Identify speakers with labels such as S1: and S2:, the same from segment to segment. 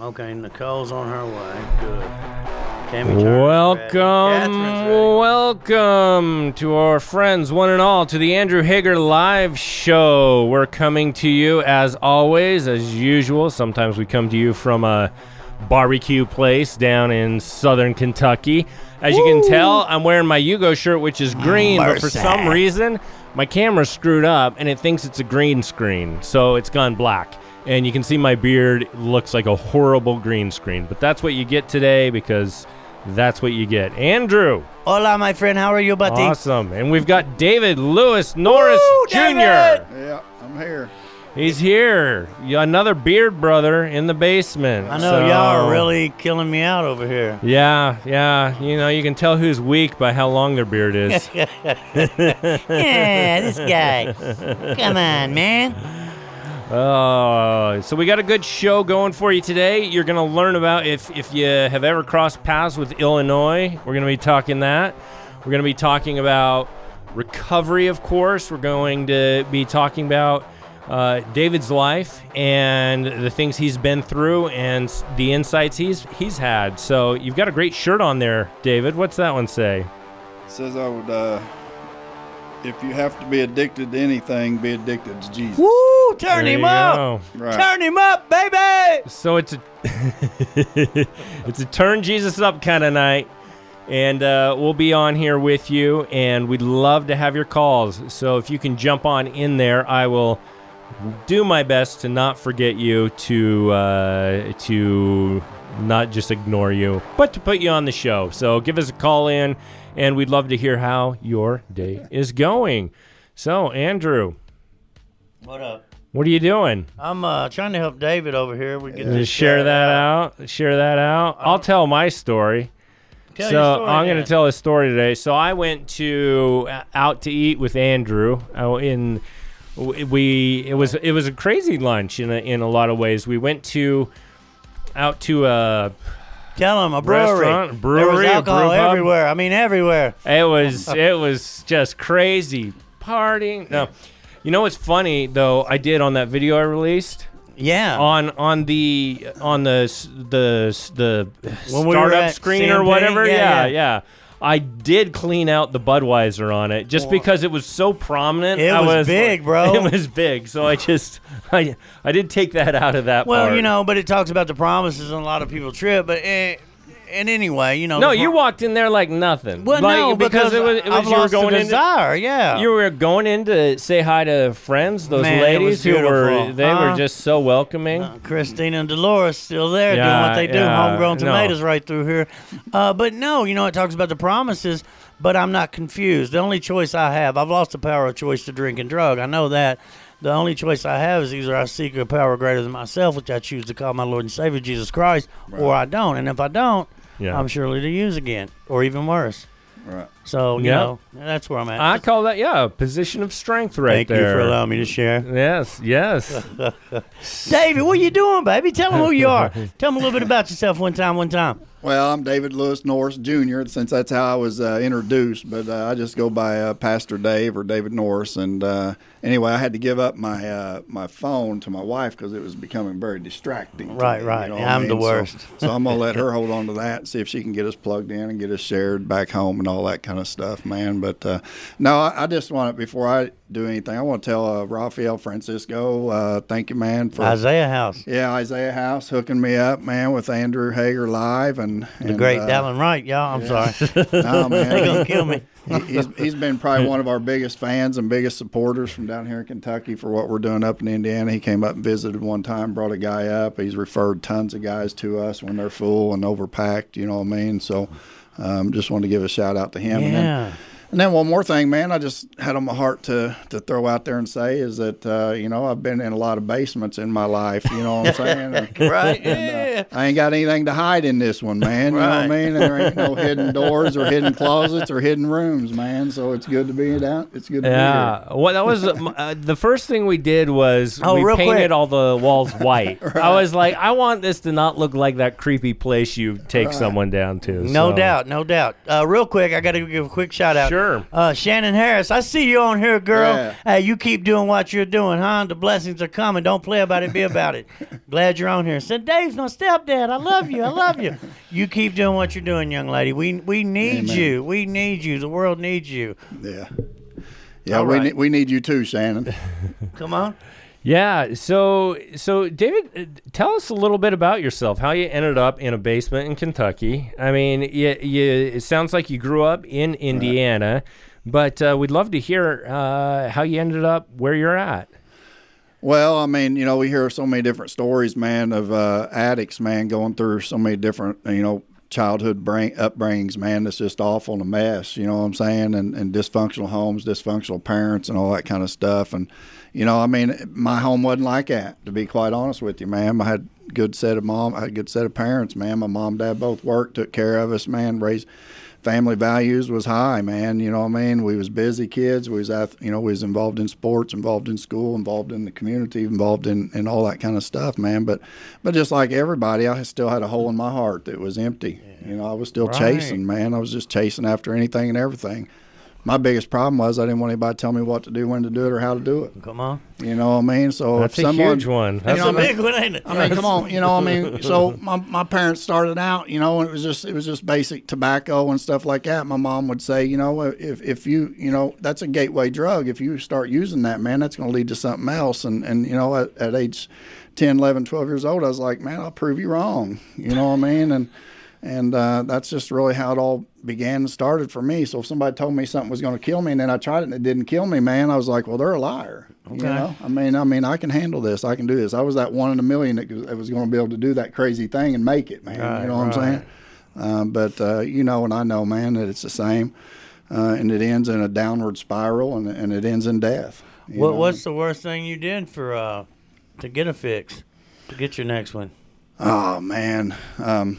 S1: Okay, Nicole's on her way. Good. Tammy Turner's.
S2: Welcome,
S1: ready.
S2: welcome to our friends, one and all, to the Andrew Hager live show. We're coming to you as always, as usual. Sometimes we come to you from a barbecue place down in southern Kentucky. As you can tell, I'm wearing my Yugo shirt, which is green, but for some reason, my camera screwed up and it thinks it's a green screen, so it's gone black. And you can see my beard looks like a horrible green screen, but that's what you get today because that's what you get. Andrew,
S1: Hola, my friend. How are you, buddy?
S2: awesome. And we've got David Louis Norris
S1: Woo,
S2: Jr.
S1: David!
S3: Yeah, I'm here.
S2: He's here. Another beard brother in the basement.
S1: I know
S2: So-
S1: y'all are really killing me out over here.
S2: Yeah, yeah. You know, you can tell who's weak by how long their beard is.
S1: yeah, this guy. Come on, man.
S2: Oh, so we got a good show going for you today. You're going to learn about if if you have ever crossed paths with Illinois. We're going to be talking that. We're going to be talking about recovery, of course. We're going to be talking about uh, David's life and the things he's been through and the insights he's he's had. So you've got a great shirt on there, David. What's that one say?
S3: It says I would, uh, if you have to be addicted to anything, be addicted to Jesus.
S1: Woo! Turn
S2: There
S1: him up.
S3: Right.
S1: Turn him up, baby.
S2: So it's a it's a turn Jesus up kind of night, and uh, we'll be on here with you, and we'd love to have your calls. So if you can jump on in there, I will do my best to not forget you, to uh, to not just ignore you, but to put you on the show. So give us a call in, and we'd love to hear how your day is going. So Andrew,
S1: What up?
S2: what are you doing?
S1: I'm uh, trying to help David over here. We get
S2: Uh,
S1: this
S2: share that out. Share that out. I'll tell my story.
S1: Tell
S2: so
S1: story
S2: I'm going to tell a story today. So I went to uh, out to eat with Andrew. Uh, in we it was it was a crazy lunch in a, in a lot of ways. We went to out to a
S1: Tell him a brewery.
S2: Restaurant,
S1: there
S2: brewery,
S1: was alcohol
S2: brew pub.
S1: everywhere. I mean, everywhere.
S2: it was it was just crazy partying. No, you know what's funny though? I did on that video I released.
S1: Yeah.
S2: on on the on the the the
S1: When we were
S2: startup
S1: at
S2: screen or
S1: CMP?
S2: whatever.
S1: Yeah,
S2: Yeah,
S1: yeah.
S2: I did clean out the Budweiser on it just because it was so prominent.
S1: It
S2: I
S1: was big,
S2: like-
S1: bro.
S2: It was big, so I just I I did take that out of that.
S1: well,
S2: part.
S1: you know, but it talks about the promises and a lot of people trip. But eh, and anyway, you know.
S2: No, you walked in there like nothing.
S1: Well,
S2: like,
S1: no,
S2: because, it was it was you were going in.
S1: desire. Yeah.
S2: You were going in to say hi to friends, those
S1: Man,
S2: ladies who were they were just so welcoming.
S1: Uh, Christina and Dolores still there doing what they do,
S2: yeah,
S1: homegrown
S2: no.
S1: tomatoes right through here. Uh, but no, you know, it talks about the promises, but I'm not confused. The only choice I have, I've lost the power of choice to drink and drug. I know that. The only choice I have is either I seek a power greater than myself, which I choose to call my Lord and Savior Jesus Christ, or I don't. And if I don't,
S2: Yeah.
S1: I'm surely to use again, or even worse.
S3: Right.
S1: So, you
S2: Yeah.
S1: know, that's where I'm at.
S2: I call that yeah, a position of strength right
S1: Thank
S2: there.
S1: you for allowing me to share.
S2: Yes, yes.
S1: David, what are you doing, baby? Tell them who you are. Tell them a little bit about yourself one time, one time.
S3: Well, I'm David Louis Norris Jr. Since that's how I was uh, introduced, but uh, I just go by uh, Pastor Dave or David Norris. And uh, anyway, I had to give up my uh, my phone to my wife because it was becoming very distracting.
S1: Right,
S3: me,
S1: right.
S3: you know what
S1: I'm
S3: I
S1: the
S3: mean? So-
S1: worst.
S3: So, I'm gonna let her hold on to that, and see if she can get us plugged in and get us shared back home and all that kind of stuff, man. But uh, no, I, I just want to before I do anything, I want to tell uh, Rafael Francisco, uh, thank you, man, for
S1: Isaiah House.
S3: yeah, Isaiah House hooking me up, man, with Andrew Hager live and,
S1: The great
S3: uh,
S1: Dallan Wright, y'all. I'm sorry.
S3: No,
S1: They
S3: man,
S1: gonna kill me.
S3: he, he's, he's been probably one of our biggest fans and biggest supporters from down here in Kentucky for what we're doing up in Indiana. He came up and visited one time, brought a guy up. He's referred tons of guys to us when they're full and overpacked. You know what I mean? So, um, just wanted to give a shout out to him.
S1: Yeah.
S3: And then one more thing, man, I just had on my heart to to throw out there and say is that uh, you know I've been in a lot of basements in my life. You know what I'm saying? And-
S1: Right?
S3: and, uh,
S1: Yeah.
S3: I ain't got anything to hide in this one, man. You know what I
S1: Right.
S3: mean? There ain't no hidden doors or hidden closets or hidden rooms, man. So it's good to be out. It's good to be here.
S2: Yeah. Well, that was uh, the first thing we did was
S1: Oh,
S2: we
S1: real
S2: painted
S1: quick.
S2: all the walls white. I was like, I want this to not look like that creepy place you take someone down to.
S1: No
S2: so-
S1: doubt, no doubt. Uh, real quick, I got to give a quick shout out.
S2: Sure.
S1: Uh, Shannon Harris, I see you on here, girl.
S3: Yeah.
S1: Hey, you keep doing what you're doing, huh? The blessings are coming. Don't play about it, be about it. Glad you're on here. Said Dave's my stepdad. I love you. I love you. You keep doing what you're doing, young lady. We we need
S3: Amen.
S1: you. We need you. The world needs you.
S3: Yeah. Yeah,
S1: All
S3: we
S1: right.
S3: need we need you too, Shannon.
S1: Come on.
S2: Yeah. So, so David, uh, tell us a little bit about yourself. How you ended up in a basement in Kentucky. I mean, you, you, it sounds like you grew up in Indiana, but uh, we'd love to hear uh, how you ended up where you're at.
S3: Well, I mean, you know, we hear so many different stories, man, of uh, addicts, man, going through so many different, you know, childhood brain upbringings, man. That's just awful and a mess. You know what I'm saying? And, and dysfunctional homes, dysfunctional parents, and all that kind of stuff. And you know, I mean, my home wasn't like that. To be quite honest with you, ma'am, I had a good set of mom, I had a good set of parents, man. My mom, and dad both worked, took care of us, man. Raised family values was high, man. You know what I mean? We was busy kids. We was at, you know, we was involved in sports, involved in school, involved in the community, involved in, in all that kind of stuff, man. But but just like everybody, I still had a hole in my heart that was empty. You know, I was still
S1: Right.
S3: chasing, man. I was just chasing after anything and everything. My biggest problem was I didn't want anybody to tell me what to do, when to do it, or how to do it.
S1: Come on.
S3: You know what I mean? So
S2: That's
S3: if
S2: a
S3: someone,
S2: huge one.
S1: That's
S3: know,
S1: a
S3: I mean-
S1: big one, ain't it?
S3: I mean, come on, you know, what I mean, so my, my parents started out, you know, and it was just it was just basic tobacco and stuff like that. My mom would say, you know, if if you you know that's a gateway drug. If you start using that, man, that's going to lead to something else. And and you know, at, at age 10, 11, 12 years old, I was like, man, I'll prove you wrong. You know what I mean? And and uh, that's just really how it all began and started for me. So if somebody told me something was going to kill me, and then I tried it and it didn't kill me, man, I was like, well, they're a liar. You know, I mean, I mean, I can handle this. I can do this. I was that one in a million that was, going to be able to do that crazy thing and make it, man.
S1: Right,
S3: you know what I'm saying? Um, but uh, you know, and I know, man, that it's the same, uh, and it ends in a downward spiral, and and it ends in death.
S1: What
S3: know?
S1: what's the worst thing you did for uh to get a fix? To get your next one?
S3: Oh man, um,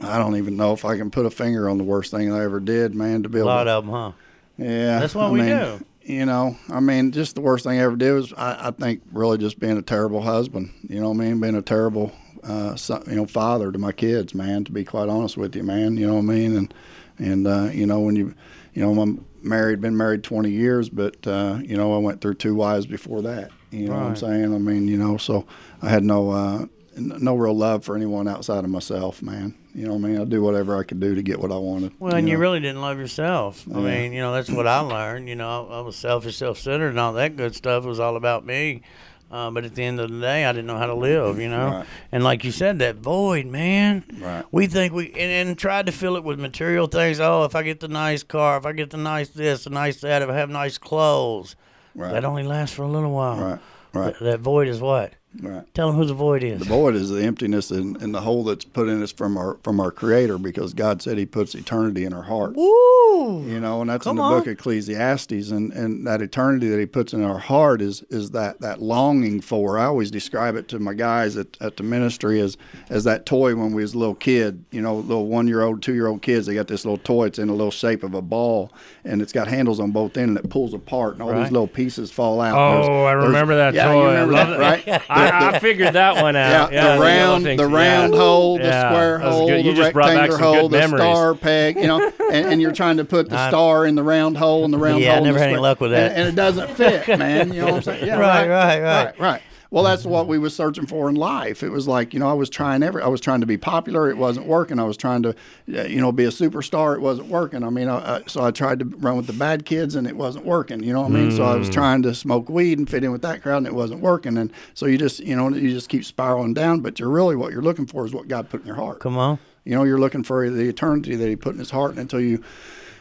S3: I don't even know if I can put a finger on the worst thing I ever did, man. To build
S1: A lot of them, huh?
S3: yeah,
S1: That's what
S3: I
S1: we
S3: mean,
S1: do.
S3: You know, I mean, just the worst thing I ever did was I, I think really just being a terrible husband. You know what I mean? Being a terrible, uh, son, you know, father to my kids, man. To be quite honest with you, man. You know what I mean? And and uh, you know when you, you know, I'm married, been married 20 years, but uh, you know I went through two wives before that. You know what I'm saying? I mean, you know, so I had no uh, no real love for anyone outside of myself, man. You know what I mean? I do whatever I could do to get what I wanted.
S1: Well, and you really didn't love yourself. I mean, you know, that's what I learned. You know, I, I was selfish, self-centered, and all that good stuff it was all about me. Uh, but at the end of the day, I didn't know how to live. You know,
S3: Right.
S1: and like you said, that void, man.
S3: Right.
S1: We think we and, and tried to fill it with material things. Oh, if I get the nice car, if I get the nice this, the nice that, if I have nice clothes,
S3: Right.
S1: that only lasts for a little while.
S3: Right. Right.
S1: Th- that void is what?
S3: Right.
S1: Tell them who the void is.
S3: The void is the emptiness and, and the hole that's put in us from our from our Creator, because God said He puts eternity in our heart.
S1: Woo!
S3: You know, and that's
S1: Come
S3: in the
S1: on.
S3: book of Ecclesiastes, and, and that eternity that He puts in our heart is is that that longing for. I always describe it to my guys at, at the ministry as as that toy when we was a little kid. You know, little one year old, two year old kids. They got this little toy. It's in a little shape of a ball, and it's got handles on both ends, and it pulls apart, and all
S1: Right.
S3: these little pieces fall out.
S2: Oh, I remember that
S3: yeah,
S2: toy.
S3: You
S2: I
S3: remember
S2: love
S3: that,
S2: it.
S3: right?
S2: I, I figured that one out.
S3: Yeah, the round, the
S2: yeah.
S3: round hole, the
S2: Yeah,
S3: square hole.
S2: You
S3: the
S2: just brought back
S3: rectangular hole, the
S2: memories.
S3: star peg, you know, and, and you're trying to put the star in the round hole and the round
S1: Yeah,
S3: hole. in
S1: never had any luck with that.
S3: and, and it doesn't fit, man. You know what I'm saying? Yeah,
S1: right,
S3: right,
S1: right. right,
S3: right. Well, that's what we was searching for in life. It was like you know I was trying every. I was trying to be popular. It wasn't working. I was trying to, uh, you know, be a superstar. It wasn't working. I mean, I, I, so I tried to run with the bad kids, and it wasn't working. You know what I mean? So I was trying to smoke weed and fit in with that crowd, and it wasn't working. And so you just, you know, you just keep spiraling down. But you're really what you're looking for is what God put in your heart.
S1: Come on.
S3: You know, you're looking for the eternity that He put in His heart, and until you,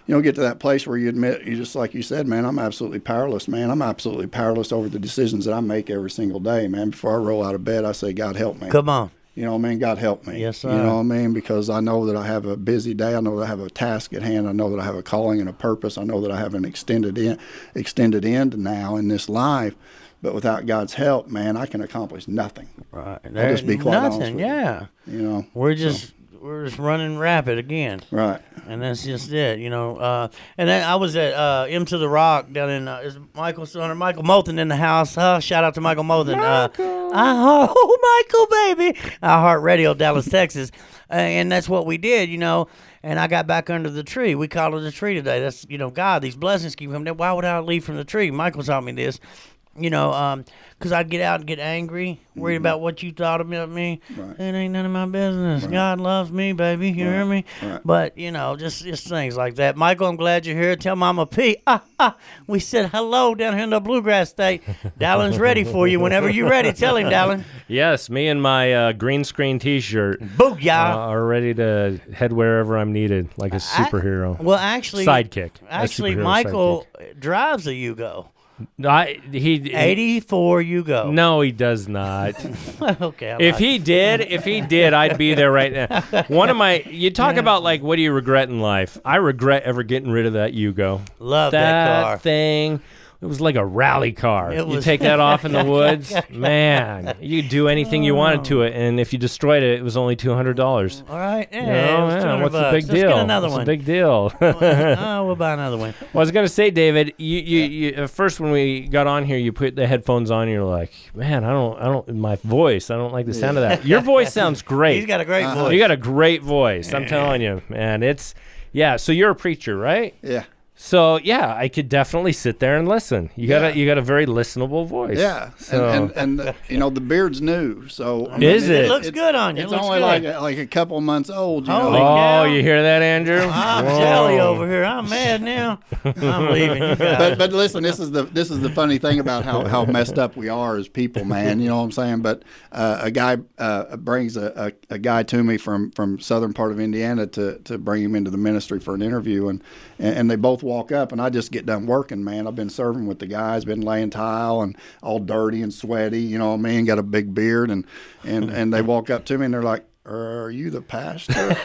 S3: you know, get to that place where you admit, you just like you said, man, I'm absolutely powerless, man. I'm absolutely powerless over the decisions that I make every single day, man. Before I roll out of bed, I say, God help me.
S1: Come on.
S3: You know, what I mean, God help me.
S1: Yes, sir.
S3: You know what I mean? Because I know that I have a busy day. I know that I have a task at hand. I know that I have a calling and a purpose. I know that I have an extended in, extended end now in this life. but without God's help, man, I can accomplish nothing.
S1: Right.
S3: I'll just be quite
S1: nothing.
S3: with you.
S1: Yeah.
S3: You know,
S1: We're just we're just running rapid again.
S3: right?
S1: And that's just it, you know. Uh, and then I was at uh, M to the Rock down in uh, is Michael Stoner, Michael Moulton in the house. Uh, shout out to Michael Moulton. Uh, I, oh, Michael, baby. I Heart Radio, Dallas, Texas. And that's what we did, you know. And I got back under the tree. We called it a tree today. That's, you know, God, these blessings keep coming down. Why would I leave from the tree? Michael taught me this. You know, because I'd get out and get angry, worried about what you thought about me.
S3: Right.
S1: It ain't none of my business. God loves me, baby. You hear me?
S3: Right.
S1: But you know, just just things like that. Michael, I'm glad you're here. Tell Mama P. Ah, ah, we said hello down here in the Bluegrass State. Dallan's ready for you whenever you're ready. Tell him, Dallin.
S2: Yes, me and my uh, green screen T-shirt uh,
S1: Booyah.
S2: are ready to head wherever I'm needed, like a superhero.
S1: well, actually,
S2: Sidekick.
S1: Actually,
S2: superhero
S1: Michael drives a Yugo.
S2: I, he,
S1: 84 Yugo.
S2: No, he does not.
S1: okay. I
S2: if
S1: lied.
S2: he did, if he did, I'd be there right now. One of my, you talk about like, what do you regret in life? I regret ever getting rid of that Yugo.
S1: love that, car.
S2: thing. It was like a rally car.
S1: It
S2: you
S1: was-
S2: take that off in the woods, man. You could do anything you wanted to it, and if you destroyed it, it was only two hundred dollars.
S1: All right. Yeah,
S2: Oh,
S1: it was
S2: man,
S1: 200
S2: what's the
S1: bucks.
S2: big
S1: Let's
S2: deal?
S1: Get another
S2: What's
S1: one.
S2: the big deal?
S1: oh, we'll buy another one.
S2: Well, I was gonna say, David, you, you, you at first when we got on here, you put the headphones on. You're like, man, I don't, I don't, my voice, I don't like the sound of that. Your voice sounds great.
S1: He's got a great
S3: Uh-huh.
S1: voice.
S2: you got a great voice. I'm telling you, man. It's yeah. So you're a preacher, right?
S3: Yeah,
S2: So yeah, I could definitely sit there and listen. You got
S3: Yeah.
S2: a, you got a very listenable voice.
S3: yeah.
S2: So
S3: And, and, and the, you know the beard's new, so I
S2: Is it?
S1: It looks good on you. It
S3: It's
S1: looks
S3: only
S1: good.
S3: like a, like a couple months old. You
S1: Holy
S3: know.
S2: oh, you hear that, Andrew?
S1: I'm
S2: Whoa.
S1: jelly over here. I'm mad now. I'm leaving. You guys.
S3: but but listen, this is the this is the funny thing about how, how messed up we are as people, man. You know what I'm saying? But uh, a guy uh, brings a, a, a guy to me from, from southern part of Indiana to, to bring him into the ministry for an interview, and, and and they both walk up, and I just get done working, man. I've been serving with the guys, been laying tile, and all dirty and sweaty. You know what I mean? Got a big beard, and and and they walk up to me, and they're like. Are you the pastor?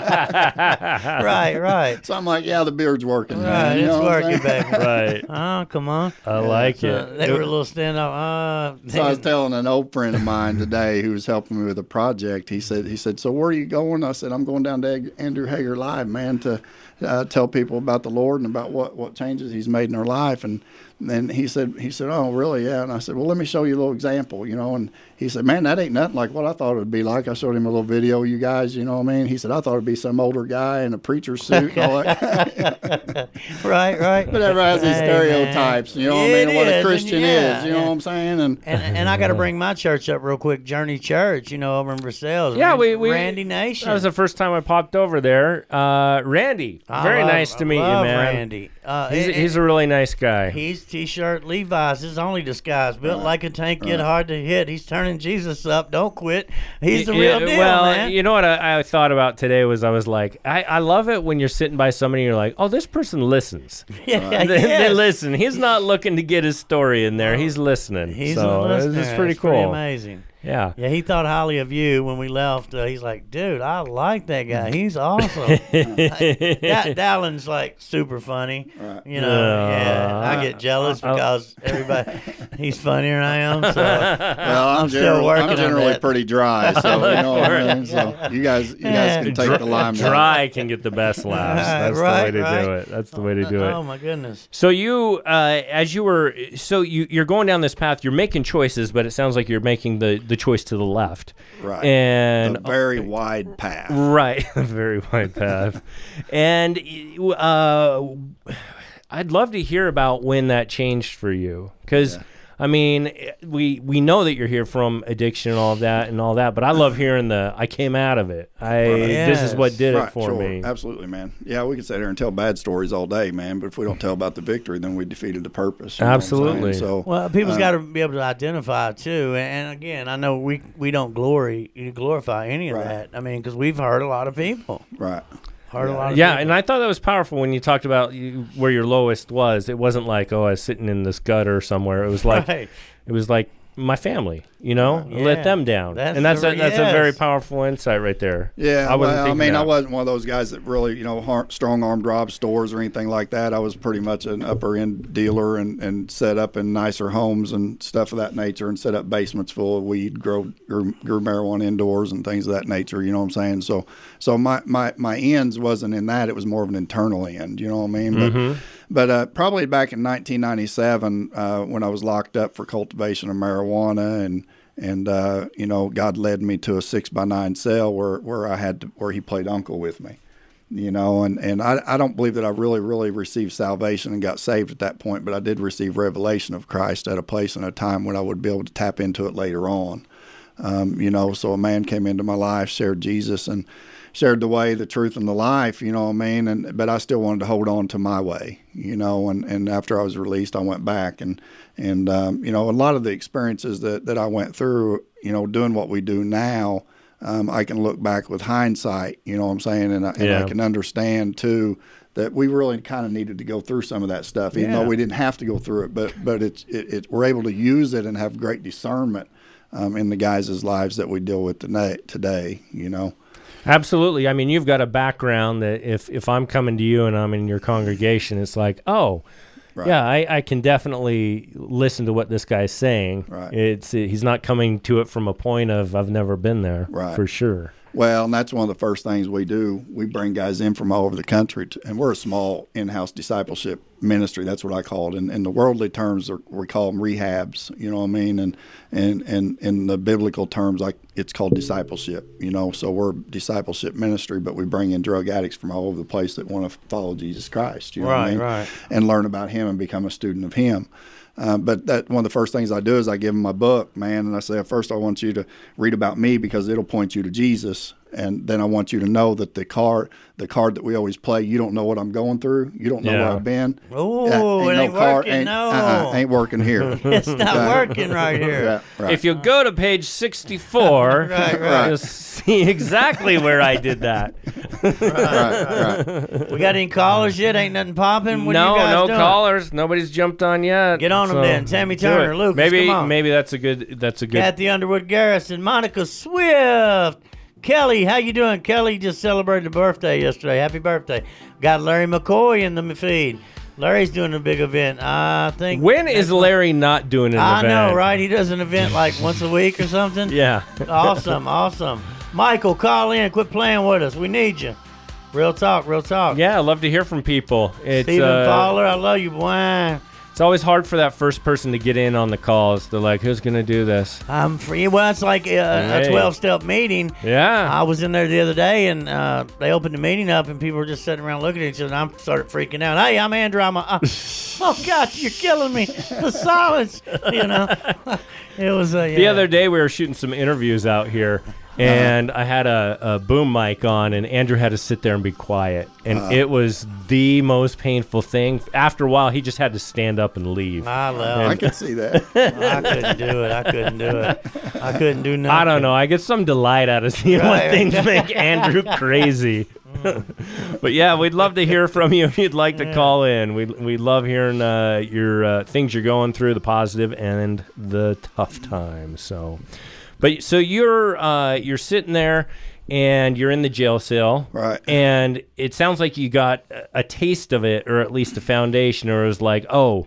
S1: right, right.
S3: so I'm like, yeah, the beard's working,
S1: Right,
S3: man. You
S1: it's
S3: know what I'm
S1: working,
S3: saying?
S1: baby.
S2: right.
S1: Oh, come on.
S2: I like
S1: So
S2: it.
S1: they were a little standoff. Uh,
S3: So I was telling an old friend of mine today who was helping me with a project. He said, "He said, so where are you going?" I said, "I'm going down to Andrew Hager Live, man, to uh, tell people about the Lord and about what what changes He's made in their life." And then he said, "He said, oh, really? Yeah." And I said, "Well, let me show you a little example, you know." And he said, "Man, that ain't nothing like what I thought it would be like." I showed him a little video, you guys, you know what I mean? He said, "I thought it'd be some older guy in a preacher's suit." and all that.
S1: right, right.
S3: but everybody has these
S1: Hey,
S3: stereotypes, you know what I
S1: It
S3: mean? what a Christian
S1: yeah,
S3: is, you know
S1: yeah.
S3: what I'm saying? And
S1: And, and I got to bring my church up real quick, Journey Church, you know, over in Versailles.
S2: Yeah,
S1: Ran-
S2: we- we-
S1: Randy Nation.
S2: That was the first time I popped over there. Uh, Randy,
S1: I
S2: very
S1: love-
S2: nice to
S1: I
S2: meet you,
S1: love
S2: man.
S1: Randy. Uh,
S2: He's,
S1: and-
S2: he's a really nice guy.
S1: He's t-shirt Levi's. His only disguise. Built like a tank, yet hard to hit. He's turning Jesus up. Don't quit. He's the
S2: Yeah,
S1: real deal,
S2: well,
S1: man.
S2: you know what I, I thought about today was I was like, I, I love it when you're sitting by somebody and you're like, oh, this person listens.
S1: yeah,
S2: they, they listen. He's not looking to get his story in there. He's listening.
S1: He's
S2: so
S1: a listener.
S2: It's pretty
S1: It's
S2: cool.
S1: amazing.
S2: Yeah.
S1: Yeah, he thought highly of you when we left. Uh, he's like, dude, I like that guy. He's awesome. Da- Dallan's like super funny.
S3: Right.
S1: You know, yeah.
S2: Uh,
S1: I get jealous
S2: uh,
S1: because everybody, he's funnier than I am. So
S3: Well, I'm,
S1: I'm still
S3: generally,
S1: working
S3: I'm generally
S1: that.
S3: pretty dry, so you know what I mean. So you guys, you guys can take the lime.
S2: Dry can get the best laughs. That's the way to
S1: right.
S2: do it. That's the way to do it.
S1: Oh my goodness.
S2: So you, uh, as you were, so you you're going down this path. You're making choices, but it sounds like you're making the the choice to the left.
S3: Right.
S2: And
S3: a very wide path.
S2: Right, a very wide path. and uh, I'd love to hear about when that changed for you, because I mean, we we know that you're here from addiction and all of that and all that, but I love hearing the I came out of it. I this is what did
S3: Right,
S2: it for
S3: sure.
S2: me.
S3: Absolutely, man. Yeah, we could sit here and tell bad stories all day, man. But if we don't tell about the victory, then we defeated the purpose. you know what I'm saying?
S2: Absolutely.
S3: So,
S1: Well, people's
S3: Uh,
S1: got to be able to identify too. And, and again, I know we we don't glory glorify any of
S3: Right.
S1: that. I mean, because we've hurt a lot of people.
S3: right.
S1: Heard a lot of
S2: Yeah, and I thought that was powerful when you talked about you, where your lowest was. It wasn't like, oh, I was sitting in this gutter somewhere. It was like
S1: right.
S2: it was like my family. You know,
S1: Yeah.
S2: let them down,
S1: That's
S2: and that's
S1: the-
S2: a, that's a very powerful insight right there.
S3: Yeah,
S2: I wasn't
S3: well, I
S2: thinking
S3: mean, I wasn't one of those guys that really, you know, har- strong arm rob stores or anything like that. I was pretty much an upper end dealer and, and set up in nicer homes and stuff of that nature and set up basements full of weed, grow, grew, grew marijuana indoors and things of that nature. You know what I'm saying? So, so my, my, my ends wasn't in that. It was more of an internal end. You know what I mean? But, mm-hmm. But uh, probably back in 1997, uh, when I was locked up for cultivation of marijuana and and uh, you know God led me to a six by nine cell where where I had to, where He played uncle with me, you know, and and I I don't believe that I really really received salvation and got saved at that point, but I did receive revelation of Christ at a place and a time when I would be able to tap into it later on, um, you know. So a man came into my life, shared Jesus, and shared the way, the truth, and the life. You know what I mean? And but I still wanted to hold on to my way, you know. And and after I was released, I went back and and um, you know a lot of the experiences that that I went through, you know, doing what we do now. Um, I can look back with hindsight, you know what I'm saying, and I, and
S2: Yeah.
S3: I can understand too that we really kind of needed to go through some of that stuff, even
S1: Yeah.
S3: though we didn't have to go through it. But but it's it, it we're able to use it and have great discernment um, in the guys' lives that we deal with today. Today, you know.
S2: Absolutely. I mean, you've got a background that if if I'm coming to you and I'm in your congregation, it's like, oh,
S3: Right.
S2: yeah, I, I can definitely listen to what this guy's saying.
S3: Right.
S2: It's he's not coming to it from a point of I've never been there.
S3: Right.
S2: For sure.
S3: Well, and that's one of the first things we do. We bring guys in from all over the country, to, and we're a small in-house discipleship ministry. That's what I call it. In, in the worldly terms, we call them rehabs. You know what I mean? And and and in the biblical terms, like it's called discipleship. You know, so we're discipleship ministry, but we bring in drug addicts from all over the place that want to follow Jesus Christ. You know what I
S1: Right,
S3: mean?
S1: right.
S3: And learn about Him and become a student of Him. Uh, but that one of the first things I do is I give them my book, man, and I say first I want you to read about me because it'll point you to Jesus, and then I want you to know that the card, the card that we always play, you don't know what I'm going through, you don't know
S2: Yeah.
S3: where I've been.
S1: Oh,
S3: That
S1: it ain't working,
S3: ain't,
S1: no.
S3: uh-uh, ain't working here.
S1: It's not
S3: Right.
S1: working right here.
S3: Yeah, right.
S2: If you go to page 64,
S1: Right, right.
S2: you'll see exactly where I did that.
S3: right, right.
S1: We got any callers yet? Ain't nothing popping. What are
S2: no,
S1: you guys
S2: no
S1: doing?
S2: callers. Nobody's jumped on yet.
S1: Get on
S2: so
S1: then. Tammy Turner,
S2: it.
S1: Lucas,
S2: Maybe,
S1: come on.
S2: maybe that's a good. That's a good.
S1: Kathy Underwood Garrison, Monica Swift, Kelly. How you doing? Kelly just celebrated a birthday yesterday. Happy birthday! Got Larry McCoy in the feed. Larry's doing a big event. I think.
S2: when is Larry not doing an
S1: I
S2: event?
S1: I know, right? He does an event like once a week or something.
S2: Yeah.
S1: awesome, awesome. Michael, call in. Quit playing with us. We need you. Real talk, real talk.
S2: Yeah, I love to hear from people. It's
S1: Stephen
S2: uh,
S1: Fowler, I love you, boy.
S2: It's always hard for that first person to get in on the calls. They're like, "Who's gonna do this?"
S1: I'm free. Well, it's like a, a 12 step meeting.
S2: Yeah.
S1: I was in there the other day, and uh, they opened the meeting up, and people were just sitting around looking at each other. And I started freaking out. Hey, I'm Andrew. I'm a, uh, oh God, you're killing me. The silence, you know. it was uh, yeah.
S2: The other day we were shooting some interviews out here, and I had a, a boom mic on, and Andrew had to sit there and be quiet, and it was the most painful thing. After a while, he just had to stand up and leave.
S1: I love it.
S3: I
S1: love.
S3: can see that.
S1: I couldn't do it. I couldn't do it. I couldn't do nothing.
S2: I don't know. I get some delight out of seeing
S1: Right.
S2: what things make Andrew crazy. but yeah, we'd love to hear from you if you'd like to call in. We we love hearing uh, your uh, things you're going through, the positive and the tough times. So, but so you're uh, you're sitting there and you're in the jail cell,
S3: Right.
S2: And it sounds like you got a- a taste of it, or at least a foundation, or it was like, oh,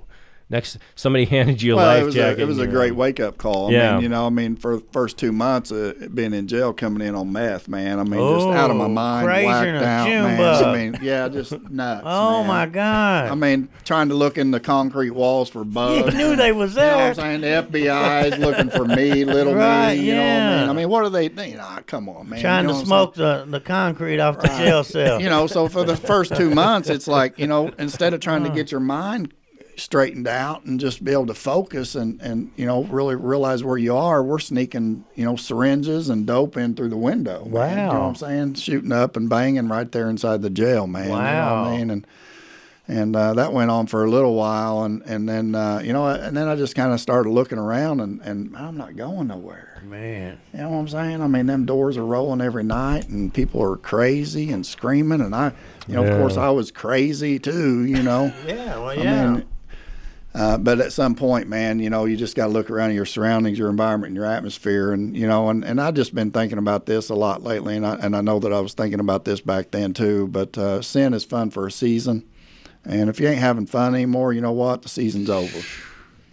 S2: next somebody handed you a
S3: Well,
S2: life
S3: it was
S2: jacket.
S3: a, it was a great wake up call. I
S2: Yeah.
S3: mean, you know, I mean, for the first two months uh, being in jail, coming in on meth, man. I mean, just out of my
S1: Oh,
S3: mind,
S1: crazier
S3: whacked out, man.
S1: bug.
S3: I mean, yeah, just nuts.
S1: Oh
S3: man.
S1: my God!
S3: I mean, trying to look in the concrete walls for bugs.
S1: you
S3: bugs.
S1: knew they was
S3: You know what
S1: there.
S3: I'm saying? The FBI is looking for me, little
S1: Right,
S3: me. You know what I mean? I mean, what are they? You know, come on, man.
S1: Trying
S3: you know
S1: to smoke the, the concrete off the jail cell.
S3: You know, so for the first two months, it's like you know, instead of trying to get your mind straightened out and just be able to focus and and you know really realize where you are, we're sneaking you know syringes and dope in through the window. man. you know what I'm saying? Shooting up and banging right there inside the jail, man. You know what
S1: Wow.
S3: I mean? And and uh, that went on for a little while, and and then uh, you know, and then I just kind of started looking around, and and I'm not going nowhere.
S1: Man,
S3: You know what I'm saying? I mean, them doors are rolling every night, and people are crazy and screaming, and I, you know,
S2: Yeah.
S3: of course, I was crazy too. You know,
S1: yeah, well,
S3: I
S1: yeah.
S3: mean, Uh, but at some point, man, you know, you just got to look around your surroundings, your environment, and your atmosphere, and you know, and, and I've just been thinking about this a lot lately, and I and I know that I was thinking about this back then too. But uh, sin is fun for a season, and if you ain't having fun anymore, you know what? The season's over.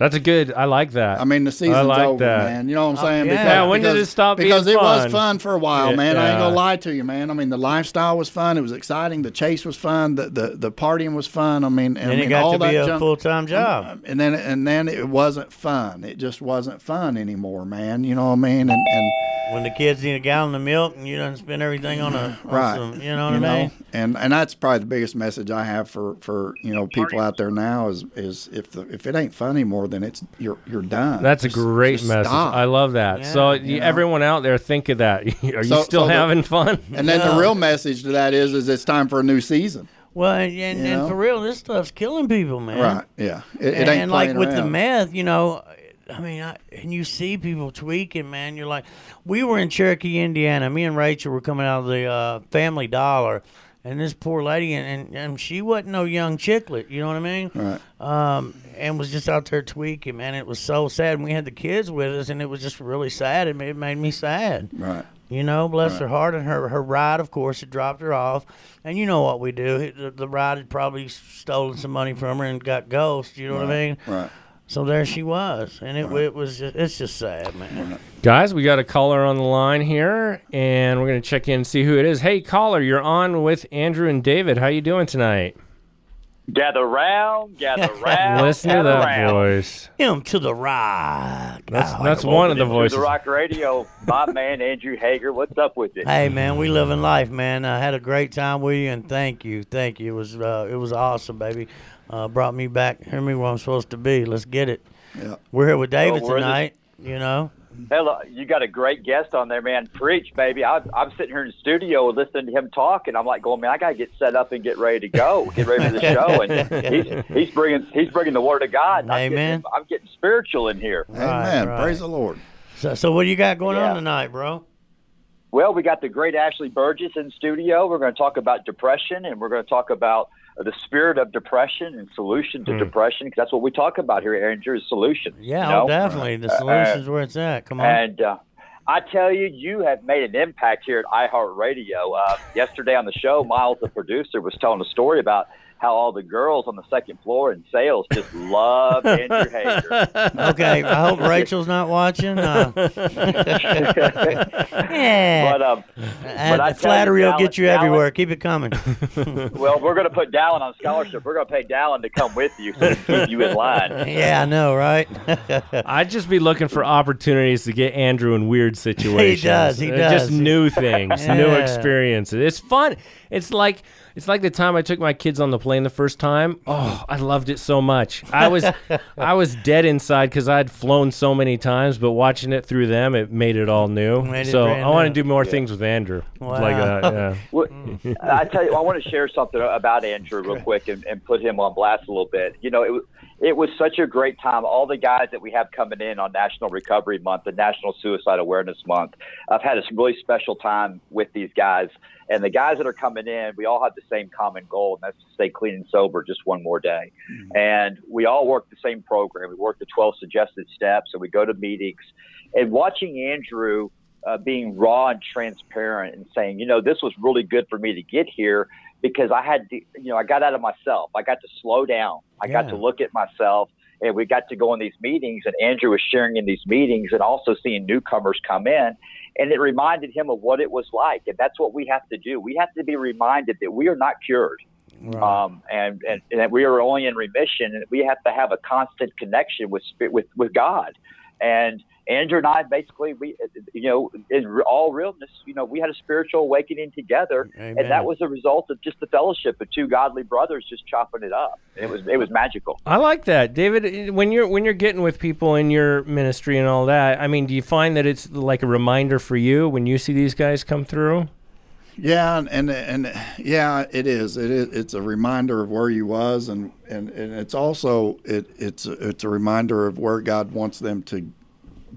S2: That's a good. I like that.
S3: I mean, the season's
S2: like
S3: over,
S2: that.
S3: man. You know what I'm oh, saying?
S1: yeah.
S3: Because,
S2: Yeah, when did it stop being
S3: Because it was
S2: fun?
S3: fun for a while,
S2: Yeah,
S3: man. I ain't gonna lie to you, man. I mean, the lifestyle was fun. It was exciting. The chase was fun. The the, the partying was fun. I mean, I
S1: And
S3: mean,
S1: it got
S3: all
S1: to be a full time job.
S3: and then and then it wasn't fun. It just wasn't fun anymore, man. You know what I mean? And and
S1: When the kids need a gallon of milk and you don't spend everything on a, on
S3: right,
S1: some, you know what I mean?
S3: and and that's probably the biggest message I have for for you know people out there now is is if the, if it ain't fun anymore, then it's you're you're done.
S2: That's a great message.
S3: stop.
S2: I love that. so,
S1: Yeah,
S2: you
S3: you know.
S2: everyone out there, think of that. Are you
S3: So-
S2: still
S3: so the-
S2: having fun?
S3: And then
S1: Yeah.
S3: the real message to that is is it's time for a new season.
S1: Well, and, and, and for real, this stuff's killing people, man.
S3: Right. Yeah. It, it
S1: and,
S3: ain't
S1: and like
S3: playing
S1: with the
S3: around.
S1: meth, you know, I mean, I, and you see people tweaking, man. You're like, we were in Cherokee, Indiana. Me and Rachel were coming out of the uh, Family Dollar, and this poor lady, and, and, and she wasn't no young chicklet, you know what I mean?
S3: Right.
S1: Um, and was just out there tweaking, man. It was so sad. And we had the kids with us, and it was just really sad. It made, it made me sad.
S3: Right.
S1: You know, bless
S3: Right.
S1: her heart. And her, her ride, of course, had dropped her off. And you know what we do. The, the ride had probably stolen some money from her and got ghost. You know what I mean?
S3: Right.
S1: So there she was. And it, it was just, it's just sad, man.
S2: Guys, we got a caller on the line here, and we're going to check in and see who it is. Hey, caller, you're on with Andrew and David. How you doing tonight?
S4: Gather round, gather round.
S2: Listen to
S4: gather
S2: that
S4: round.
S2: voice.
S1: Him to the rock.
S2: That's
S1: Oh,
S2: that's one of the
S4: Welcome to
S2: voices.
S4: The Rock Radio, my man Andrew Hager. What's up with it?
S1: Hey man, we living life, man. I had a great time with you, and thank you, thank you. It was uh, it was awesome, baby. Uh, brought me back. Hear me where I'm supposed to be. Let's get it.
S3: Yeah.
S1: We're here with David
S4: we're the-
S1: tonight. You know,
S4: Hello, you got a great guest on there, man. Preach, baby. I, I'm sitting here in the studio listening to him talk, and I'm like, going, man, I gotta get set up and get ready to go, get ready for the show. And he's he's bringing he's bringing the word of God. and I'm getting-
S1: Amen.
S4: I'm getting spiritual in here.
S3: Amen.
S1: right.
S3: Praise the Lord.
S1: so, so what do you got going
S4: Yeah.
S1: on tonight, bro?
S4: Well, we got the great Ashley Burgess in studio. We're going to talk about depression, and we're going to talk about the spirit of depression and solution to depression, because that's what we talk about here, Andrew, is solutions.
S1: Yeah,
S4: you know?
S1: oh, definitely. The
S4: Uh,
S1: solution's where it's at. Come on.
S4: And uh, I tell you, you have made an impact here at iHeartRadio. Uh, yesterday on the show, Miles, the producer, was telling a story about how all the girls on the second floor in sales just love Andrew Hager.
S1: okay, I hope Rachel's not watching. Uh, yeah,
S4: But um,
S1: and
S4: I tell you,
S1: flattery will get you
S4: Dallas-
S1: everywhere. Keep it coming.
S4: well, we're going to put Dallan on scholarship. We're going to pay Dallan to come with you so we can keep you in line.
S1: yeah, I know, right?
S2: I'd just be looking for opportunities to get Andrew in weird situations.
S1: He does, he
S2: Uh,
S1: does.
S2: Just new things, new experiences. It's fun. It's like it's like the time I took my kids on the plane the first time. Oh, I loved it so much. I was I was dead inside because I'd flown so many times, but watching it through them, it made it all new.
S1: Made
S2: so I want to do more things with Andrew.
S1: Wow.
S2: Like that, yeah.
S4: Well, I tell you, I want to share something about Andrew real quick and, and put him on blast a little bit. You know, it was it was such a great time. All the guys that we have coming in on National Recovery Month and National Suicide Awareness Month, I've had a really special time with these guys. And the guys that are coming in, we all have the same common goal, and that's to stay clean and sober just one more day. And we all work the same program. We work the 12 suggested steps, and we go to meetings. And watching Andrew uh, being raw and transparent and saying, you know, this was really good for me to get here because I had to, you know, I got out of myself. I got to slow down. I got to look at myself and we got to go in these meetings and Andrew was sharing in these meetings and also seeing newcomers come in. And it reminded him of what it was like. And that's what we have to do. We have to be reminded that we are not cured. Um, and, and, and that we are only in remission and we have to have a constant connection with, with, with God. And Andrew and I basically, we, you know, in all realness, you know, we had a spiritual awakening together,
S1: Amen.
S4: and that was a result of just the fellowship of two godly brothers just chopping it up. It was, it was magical.
S2: I like that, David. When you're when you're getting with people in your ministry and all that, I mean, do you find that it's like a reminder for you when you see these guys come through?
S3: Yeah, and, and and yeah, it is. It is. It's a reminder of where you was, and and, and it's also it it's it's a reminder of where God wants them to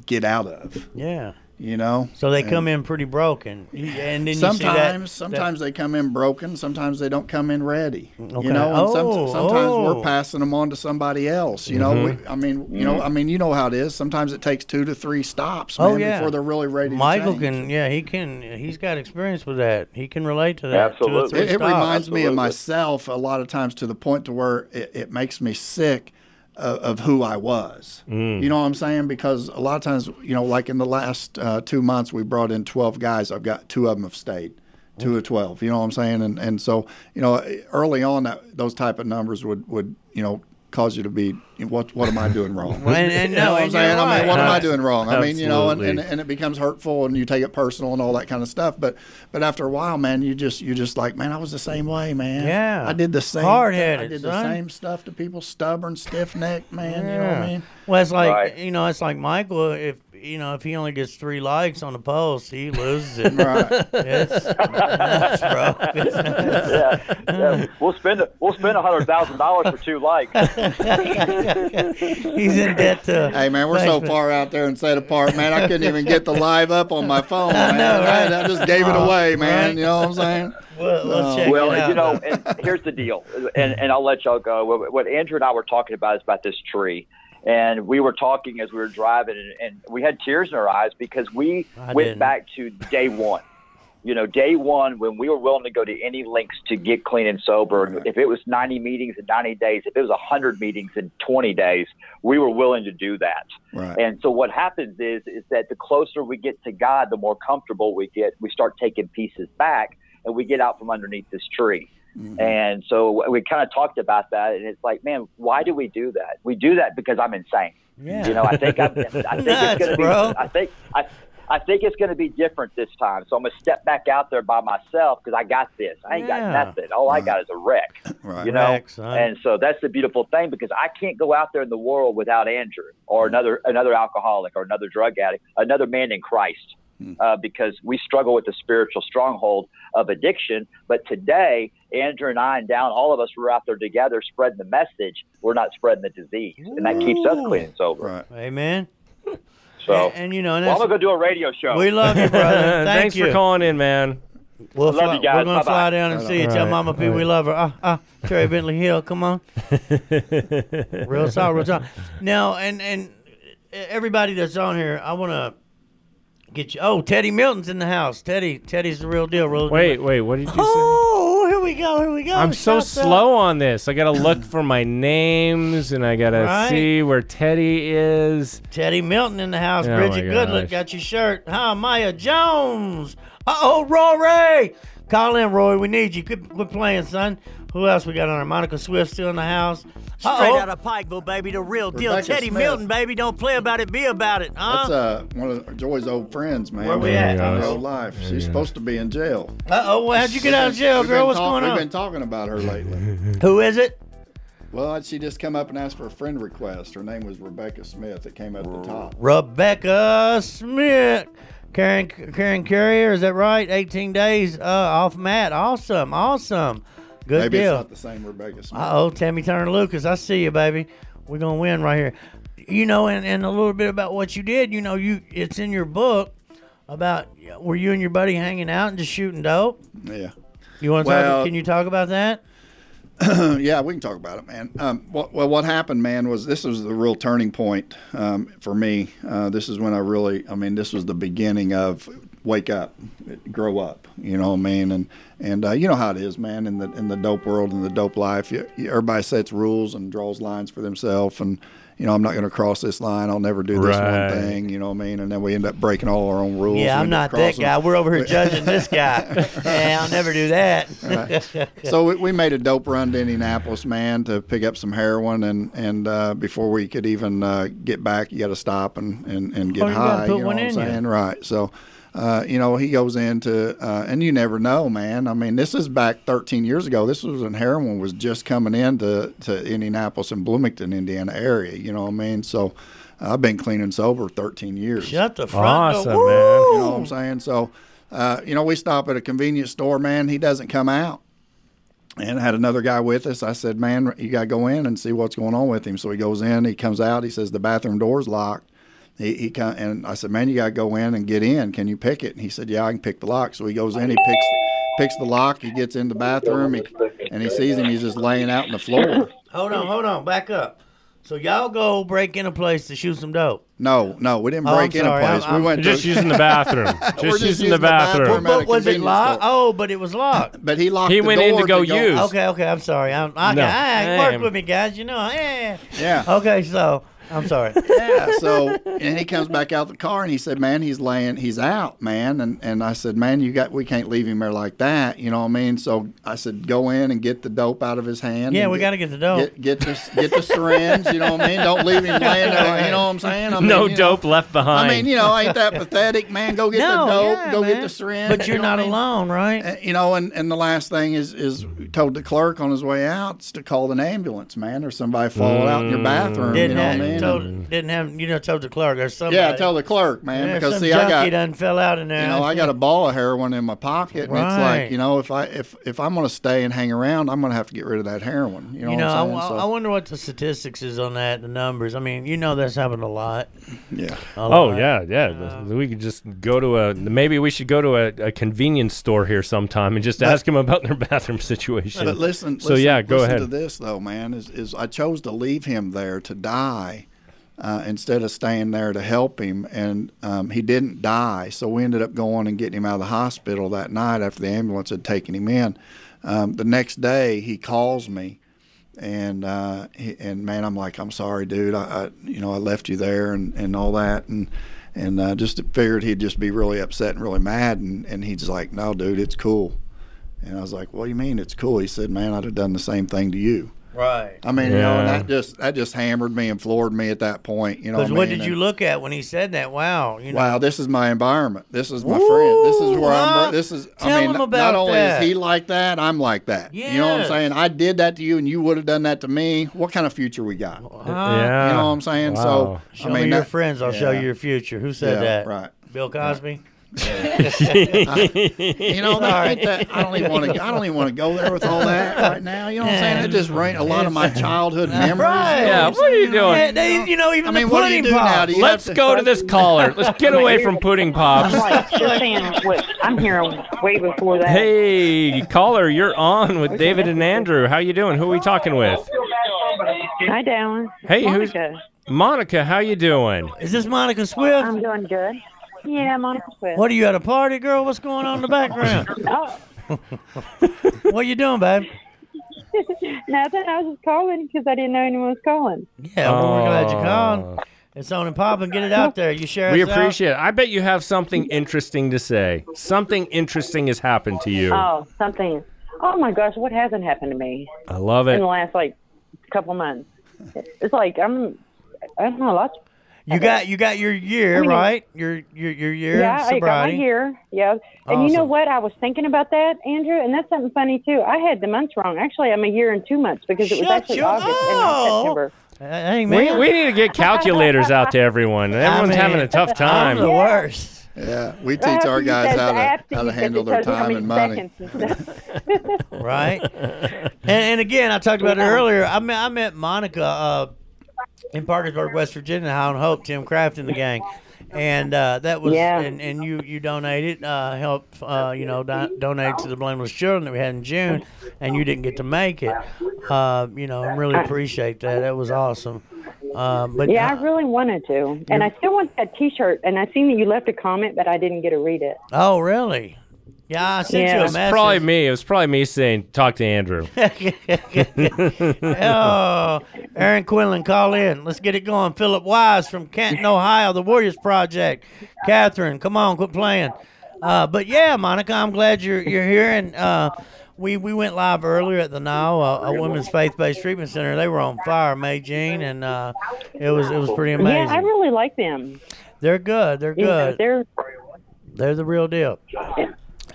S3: get out of.
S1: yeah.
S3: You know.
S1: So they
S3: And
S1: come in pretty broken, and then you see
S3: Sometimes,
S1: that, that-
S3: sometimes they come in broken. Sometimes they don't come in ready.
S1: Okay.
S3: You know, and some,
S1: Oh,
S3: sometimes
S1: oh.
S3: we're passing them on to somebody else. You know, we, mm-hmm. I mean, you know, I mean, you know how it is. Sometimes it takes two to three stops, oh, man,
S1: Oh yeah,
S3: before they're really ready.
S1: Michael
S3: to change.
S1: can, yeah, he can. He's got experience with that. He can relate to that. Two or
S4: Absolutely.
S1: three
S3: It, it
S1: stops.
S3: reminds me of myself a lot of times to the point to where it, it makes me sick of, of who I was. You know what I'm saying? Because a lot of times, you know, like in the last uh, two months, we brought in 12 guys. I've got two of them have stayed. Two of twelve, you know what I'm saying, and and so you know, early on, that those type of numbers would would you know cause you to be what what am I doing wrong?
S1: And, and
S3: You know
S1: no,
S3: what I'm
S1: and
S3: saying? I mean, what am I doing wrong? I mean, you know, and, and, and it becomes hurtful, and you take it personal, and all that kind of stuff. But but after a while, man, you just you just like, man, I was the same way, man.
S1: Yeah.
S3: I did the same.
S1: Hard-headed,
S3: I did
S1: son.
S3: the same stuff to people, stubborn, stiff necked, man. You know what I mean?
S1: Well, it's like
S4: Right.
S1: you know, it's like Michael. If you know, if he only gets three likes on the post, he loses it.
S3: Right.
S1: It's nuts, bro.
S4: yeah, yeah. We'll spend a, we'll spend a hundred thousand dollars for two likes.
S1: He's in debt to.
S3: Hey man, we're so far out there and set apart, man. I couldn't even get the live up on my phone. Man.
S1: know, right?
S3: I, I just gave it away, man.
S1: right.
S3: You know what I'm saying?
S1: Well, let's check
S4: Well,
S1: it out.
S4: you know, and here's the deal, and, and I'll let y'all go. What, what Andrew and I were talking about is about this tree. And we were talking as we were driving, and, and we had tears in our eyes because we
S1: I
S4: went
S1: didn't.
S4: back to day one. You know, day one when we were willing to go to any lengths to get clean and sober. If it was 90 meetings in 90 days, if it was 100 meetings in 20 days, we were willing to do that.
S3: Right.
S4: And so what happens is is that the closer we get to God, the more comfortable we get. We start taking pieces back, and we get out from underneath this tree. Mm-hmm. And so we kind of talked about that, and it's like, man, why do we do that? We do that because I'm insane.
S1: Yeah.
S4: You know, I think I'm, I think
S1: Nuts,
S4: it's going to be. I think I. I think it's going to be different this time, so I'm going to step back out there by myself because I got this. I ain't
S1: Yeah.
S4: got nothing. All I got is a wreck,
S3: Right.
S4: you know.
S1: Wreck,
S4: and so that's the beautiful thing because I can't go out there in the world without Andrew or mm-hmm. another another alcoholic or another drug addict, another man in Christ, mm. uh, because we struggle with the spiritual stronghold of addiction. But today, Andrew and I and down all of us were out there together spreading the message. We're not spreading the disease, and that keeps us clean and sober.
S3: Right.
S1: Amen.
S4: So,
S1: and, and, you know, and
S4: well, I'm gonna go do a radio show.
S1: we love you, brother. Thank
S2: Thanks
S1: you.
S2: for calling in, man.
S1: We'll
S4: Love
S1: fly,
S4: you guys.
S1: We're gonna
S4: Bye-bye.
S1: fly down and see you. Tell Mama P we love her. Ah, ah, Cherry Bentley Hill, come on. real talk, real talk. Now, and and everybody that's on here, I want to get you. Oh, Teddy Milton's in the house. Teddy, Teddy's the real deal. Real
S2: Wait, wait, what did you say?
S1: Oh, here we go. Here we go.
S2: I'm so slow on this. I gotta look for my names and I gotta
S1: Right.
S2: see where Teddy is.
S1: Teddy Milton in the house.
S2: Oh,
S1: Bridget
S2: my
S1: Goodlett
S2: gosh.
S1: got your shirt. Huh, Maya Jones. Uh oh, Rory. Call in, Roy. We need you. Quit, quit playing, son. Who else we got on there? Monica Swift still in the house.
S5: Straight
S1: Uh-oh.
S5: out of Pikeville, baby, the real deal.
S3: Rebecca
S5: Teddy
S3: Smith.
S5: Milton, baby, don't play about it, be about it, huh?
S3: That's uh, one of Joy's old friends, man.
S1: Where we
S3: in
S1: at?
S3: real life. She's supposed to be in jail.
S1: Uh oh, well, how'd you get out of jail,
S3: We've
S1: girl?
S3: been
S1: What's
S3: talk-
S1: going
S3: We've
S1: on?
S3: been talking about her lately.
S1: Who is it?
S3: Well, she just come up and asked for a friend request. Her name was Rebecca Smith. It came up at the top.
S1: Rebecca Smith. Karen Karen Carrier, is that right? 18 days uh, off Matt. Awesome, awesome. Good
S3: Maybe
S1: deal.
S3: it's not the same Rebecca Smith.
S1: Uh oh, Tammy Turner Lucas, I see you, baby. We're gonna win right here. You know, and, and a little bit about what you did. You know, you it's in your book about were you and your buddy hanging out and just shooting dope.
S3: Yeah.
S1: You want to
S3: Well-
S1: talk? Can you talk about that?
S3: yeah, we can talk about it, man. Um, what, well, what happened, man, was this was the real turning point um, for me. Uh, this is when I really, I mean, this was the beginning of wake up, grow up. You know what I mean? And and uh, you know how it is, man. In the in the dope world, in the dope life, you, you, everybody sets rules and draws lines for themselves. And you know, I'm not going to cross this line. I'll never do this
S2: Right.
S3: one thing. You know what I mean? And then we end up breaking all our own rules.
S1: Yeah, I'm not that guy. We're over here judging this guy. yeah, I'll never do that.
S3: so we, we made a dope run to Indianapolis, man, to pick up some heroin, and and uh, before we could even uh, get back, you got to stop and and, and get
S1: Oh, you
S3: high.
S1: put
S3: you know
S1: one
S3: what I'm
S1: in you.
S3: saying? Right. So. Uh, you know, he goes into, uh, and you never know, man. I mean, this is back 13 years ago. This was when heroin was just coming into to Indianapolis and Bloomington, Indiana area. You know what I mean? So, I've been clean and sober 13 years.
S1: Shut the front
S2: Awesome,
S1: door.
S2: man.
S3: You know what I'm saying? So, uh, you know, we stop at a convenience store, man. He doesn't come out. And I had another guy with us. I said, man, you got to go in and see what's going on with him. So he goes in, he comes out, he says, the bathroom door's locked. He, he come, and I said, man, you got to go in and get in. Can you pick it? And he said, yeah, I can pick the lock. So he goes in, he picks picks the lock. He gets in the bathroom, he, and he sees him. He's just laying out on the floor.
S1: Hold on, hold on, back up. So y'all go break in a place to shoot some dope.
S3: No, no, we didn't
S1: Oh,
S3: break
S1: I'm
S3: in a place.
S1: I'm-
S3: we went
S2: Just
S3: to,
S2: using the bathroom.
S3: We're
S2: Just using the bathroom.
S3: at a
S1: But was it locked?
S3: store.
S1: Oh, but it was locked.
S3: But he locked.
S2: He
S3: the
S2: went in to
S3: door
S2: go use.
S1: Okay, okay, I'm sorry. I'm, I,
S2: No.
S1: I, work with me, guys. You know, yeah.
S3: Yeah.
S1: Okay, so I'm sorry.
S3: yeah. So and he comes back out the car and he said, "Man, he's laying, he's out, man." And and I said, "Man, you got, we can't leave him there like that." You know what I mean? So I said, "Go in and get the dope out of his hand."
S1: Yeah, we got to get the dope.
S3: Get get the get the syringe. You know what I mean? Don't leave him laying there. You know what I'm saying? I mean,
S2: no
S3: you know,
S2: dope left behind.
S3: I mean, you know, ain't that pathetic, man? Go get
S1: no,
S3: the dope.
S1: yeah,
S3: go
S1: man.
S3: get the syringe.
S1: But you're
S3: you know
S1: not
S3: what mean?
S1: alone, right?
S3: Uh, You know, and, and the last thing is is told the clerk on his way out to call an ambulance, man, or somebody fall out in your bathroom.
S1: didn't
S3: you know what I mean?
S1: Told, didn't have, you know, told the clerk or somebody.
S3: yeah, tell the clerk, man,
S1: yeah,
S3: because
S1: some
S3: see,
S1: junkie
S3: I got
S1: done fell out in there.
S3: you know, I got a ball of heroin in my pocket, and it's like, you know, if I if if I'm going to stay and hang around, I'm going to have to get rid of that heroin. You know,
S1: You know,
S3: what
S1: I,
S3: I'm saying?
S1: I-
S3: So,
S1: I wonder what the statistics is on that, the numbers. I mean, you know, that's happened a lot.
S3: yeah.
S1: A
S2: Oh
S1: lot.
S2: yeah, yeah. we could just go to a. Maybe we should go to a, a convenience store here sometime and just ask them about their bathroom situation.
S3: But listen,
S2: So,
S3: listen-
S2: yeah, go
S3: listen
S2: ahead.
S3: to this though, man. Is is I chose to leave him there to die uh, instead of staying there to help him, and um, he didn't die. So we ended up going and getting him out of the hospital that night after the ambulance had taken him in. Um, the next day, he calls me, and uh, he, and man, I'm like, I'm sorry, dude. I, I you know I left you there and, and all that, and and uh, just figured he'd just be really upset and really mad, and, and he's like, no, dude, it's cool. And I was like, "What do you mean it's cool?" He said, "Man, I'd have done the same thing to you."
S1: Right.
S3: I mean, you know, and that just that just hammered me and floored me at that point. You know,
S1: Because
S3: what,
S1: what
S3: mean?
S1: did you look at when he said that? Wow. You know,
S3: Wow, this is my environment. This is my friend. This is where
S1: huh?
S3: I'm. This is.
S1: Tell
S3: I mean,
S1: him
S3: not-
S1: about
S3: not only
S1: that.
S3: is he like that, I'm like that. You know what I'm saying? I did that to you, and you would have done that to me. What kind of future we got?
S1: Huh?
S2: yeah,
S3: You know what I'm saying?
S2: Wow.
S3: So
S1: Show
S3: I mean,
S1: me your
S3: that-
S1: friends, I'll show you your future. Who said
S3: Yeah,
S1: that?
S3: right.
S1: Bill Cosby.
S3: You know, that, ain't that, I don't even want to. I don't even want to go there with all that right now. You know what I'm saying? It just rained a lot of my childhood memories.
S1: Right.
S3: You know
S2: Yeah,
S3: I'm
S2: what are you
S3: saying?
S2: doing?
S1: Yeah, they, you know, even
S3: I mean,
S1: the
S3: what do you
S1: pudding
S3: do now? Do you
S2: Let's
S3: have
S2: go to this caller. Let's get away from pudding pops.
S6: Like, you're saying what I'm here way before that.
S2: Hey, caller, you're on with David and Andrew. How you doing? Who are we talking with?
S6: Hi, Dallan.
S2: Hey, who's
S6: Monica.
S2: Monica? How you doing?
S1: Is this Monica Swift?
S6: I'm doing good. Yeah, Monica Swift.
S1: What are you at a party, girl? What's going on in the background?
S6: Oh,
S1: what you doing, babe?
S6: nothing. I was just calling because I didn't know anyone was calling.
S1: Yeah, well, we're glad you called. It's on and popping. Get it out there. You share
S2: We
S1: us out.
S2: appreciate it. I bet you have something interesting to say. Something interesting has happened to you.
S6: Oh, something. Oh my gosh, what hasn't happened to me
S2: I love it.
S6: in the last like couple months? It's like I'm. I don't know. Lots.
S1: You got you got your year
S6: I mean-
S1: right. Your your your year
S6: Yeah, I got my year. Yeah, and you know what? I was thinking about that, Andrew, and that's something funny too. I had the months wrong. Actually, I'm a year and two months because it was
S1: Shut
S6: actually
S1: your-
S6: August and not. September.
S1: Hey
S2: We,
S1: man,
S2: we need to get calculators out to everyone. Everyone's
S1: mean,
S2: having a tough
S1: I'm
S2: time.
S1: the worst.
S3: Yeah, we teach
S6: have
S3: our guys how to how to handle
S6: said
S3: their
S6: it tells you
S3: time and money.
S6: and
S1: right? and, and again, I talked about it earlier. I met I met Monica uh, in Parkersburg, West Virginia, on Hope, Tim Craft and the gang, and uh, that was
S6: Yeah.
S1: and, and you you donated, uh, help uh, you know do, donate to the Blameless Children that we had in June, and you didn't get to make it. Uh, you know, I really appreciate that. That was awesome. Uh, but
S6: Yeah, I really wanted to, and I still want that T-shirt. And I seen that you left a comment, but I didn't get to read it.
S1: oh really? Yeah, I sent
S6: Yeah.
S1: you a
S6: It's
S1: message.
S2: Probably me. It was probably me saying, "Talk to Andrew."
S1: oh, Aaron Quinlan, call in. Let's get it going. Philip Wise from Canton, Ohio, the Warriors Project. Catherine, come on, quit playing. Uh, but yeah, Monica, I'm glad you're you're here. And uh, we we went live earlier at the Now, a, a women's faith-based treatment center. They were on fire, May Jean, and uh, it was it was pretty amazing.
S6: Yeah, I really like them.
S1: they're good. They're
S6: You know,
S1: good.
S6: they're
S1: They're the real deal.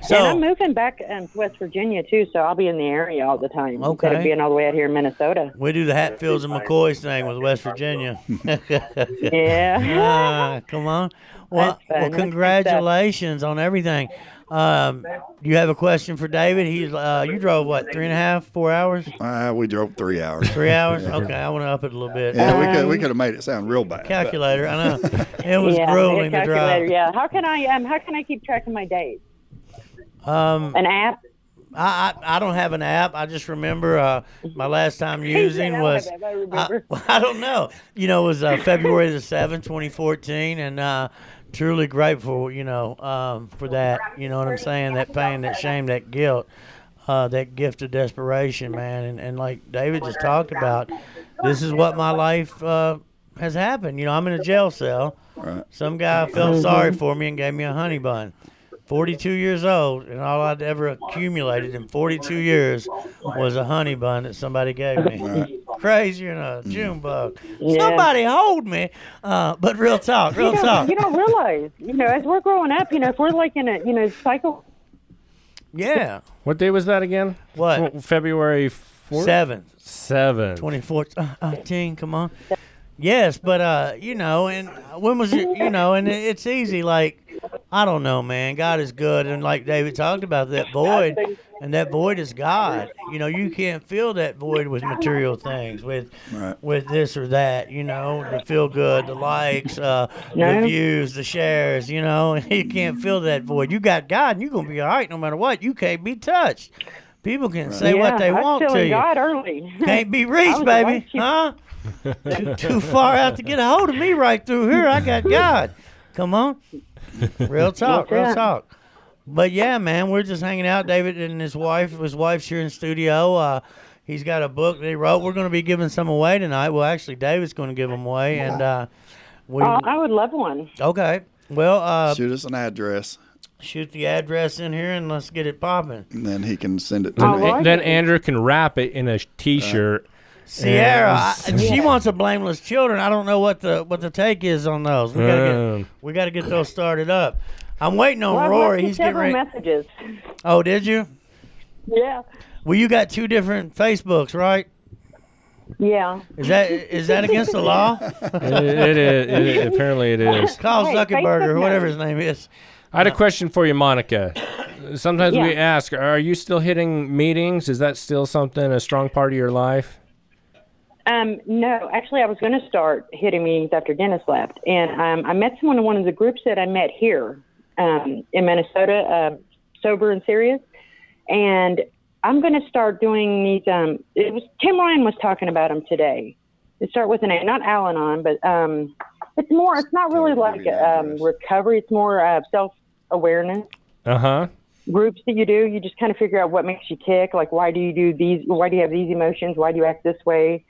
S1: So
S6: and I'm moving back um, to West Virginia too, so I'll be in the area all the time.
S1: Okay.
S6: Instead of being all the way out here in Minnesota.
S1: we do the Hatfields and McCoys thing with West Virginia.
S6: Yeah.
S1: Ah, come on. Well, well, congratulations on everything. Um, do you have a question for David? He's uh, you drove what three and a half, four hours,
S3: Uh, we drove three hours.
S1: three hours? Okay, I want to up it a little bit.
S3: Yeah, we could we could have made it sound real bad. but-
S1: Calculator, I know it was
S6: yeah,
S1: grueling to
S6: calculator.
S1: drive.
S6: Yeah. How can I um how can I keep track of my days?
S1: Um,
S6: An app?
S1: I, I I don't have an app. I just remember uh, my last time using
S6: I
S1: was
S6: I
S1: I. I don't know. You know, it was uh, February the seventh, twenty fourteen, and uh, truly grateful. You know, um, for that. You know what I'm saying? That pain, that shame, that guilt, uh, that gift of desperation, man. And and like David just talked about, this is what my life uh, has happened. You know, I'm in a jail cell.
S3: Right.
S1: Some guy felt sorry for me and gave me a honey bun. 42 years old, and all I'd ever accumulated in 42 years was a honey bun that somebody gave me. Crazy than a June bug.
S6: Yeah.
S1: Somebody hold me. Uh, but real talk, real
S6: you
S1: talk.
S6: you don't realize, you know, as we're growing up, you know, if we're like in a, you know, cycle.
S1: Yeah.
S2: What day was that again?
S1: What?
S2: F- February 4th?
S1: Seven.
S2: Seven.
S1: 24th. Uh, 18, come on. Yes, but, uh, you know, and when was it, you know, and it's easy. Like, I don't know, man. God is good. And like David talked about, that void, and that void is God. You know, you can't fill that void with material things, with
S3: Right.
S1: with this or that, you know, the feel good, the likes, uh, the views, the shares, you know, you can't fill that void. You got God, and you're going to be all right no matter what. You can't be touched. People can say
S6: yeah,
S1: what they
S6: I was
S1: want to
S6: feeling
S1: you.
S6: God early.
S1: Can't be reached, baby.
S6: like,
S1: Huh? too, too far out to get a hold of me right through here. I got God. Come on. Real talk, real talk. But yeah, man, we're just hanging out. David and his wife, his wife's here in studio. Uh, he's got a book that he wrote. We're going to be giving some away tonight. Well, actually, David's going to give them away, and uh, we
S6: Oh, I would love one.
S1: okay. Well, uh,
S3: Shoot us an address,
S1: shoot the address in here and let's get it popping.
S3: and then he can send it to
S6: All
S3: me.
S6: right.
S2: Then Andrew can wrap it in a T-shirt.
S1: Sierra, I, she wants a blameless children. I don't know what the what the take is on those. We gotta
S2: Um.
S1: get we gotta get those started up. I'm waiting on
S6: Well, I've
S1: Rory.
S6: left you
S1: He's getting
S6: several
S1: ready.
S6: messages.
S1: Oh, did you?
S6: Yeah.
S1: Well, you got two different Facebooks, right?
S6: Yeah.
S1: Is that is that against the law?
S2: it, it is. It is. Apparently, it is.
S1: Call
S6: Hey,
S1: Zuckerberg
S6: Facebook
S1: or whatever his name is.
S2: I had a question for you, Monica. Sometimes we
S6: Yeah.
S2: ask, are you still hitting meetings? Is that still something a strong part of your life?
S6: Um, no, actually, I was going to start hitting meetings after Dennis left, and um, I met someone in one of the groups that I met here um, in Minnesota, uh, sober and serious, and I'm going to start doing these. Um, it was Tim Ryan was talking about them today. They start with an A, not Al-Anon, but um, it's more. It's not really
S3: Give
S6: like
S3: me
S6: um, recovery. It's more uh, self-awareness
S2: Uh huh.
S6: groups that you do. You just kind of figure out what makes you tick. Like, why do you do these? Why do you have these emotions? Why do you act this way?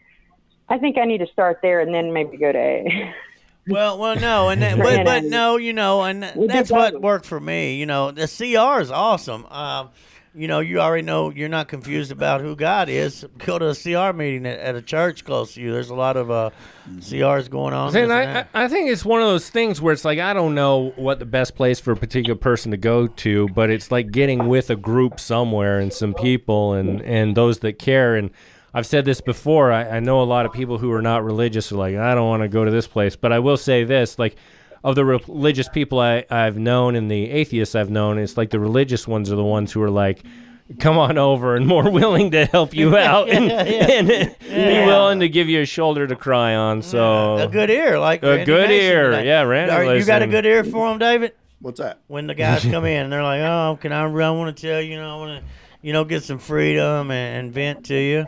S6: I think I need to start there and then maybe go to A.
S1: Well, well, no, and that, but but no, you know, and that's what worked for me. You know, the CR is awesome. Um, you know, you already know you're not confused about who God is. Go to a CR meeting at, at a church close to you. There's a lot of uh, CRs going on.
S2: And I. I I think it's one of those things where it's like I don't know what the best place for a particular person to go to, but it's like getting with a group somewhere and some people and and those that care. And I've said this before. I, I know a lot of people who are not religious are like I don't want to go to this place, but I will say this: like of the religious people I, I've known and the atheists I've known, it's like the religious ones are the ones who are like. Come on over and more willing to help you out and, and be willing to give you a shoulder to cry on. So
S1: a good ear, like
S2: A
S1: Randy
S2: good
S1: Mason
S2: ear.
S1: today.
S2: Yeah, Randy
S1: Are- You got a good ear for him, David?
S3: What's that?
S1: When the guys come in, and they're like, "Oh, can I? I want to tell you, you know, I want to, you know, get some freedom and, and vent to you."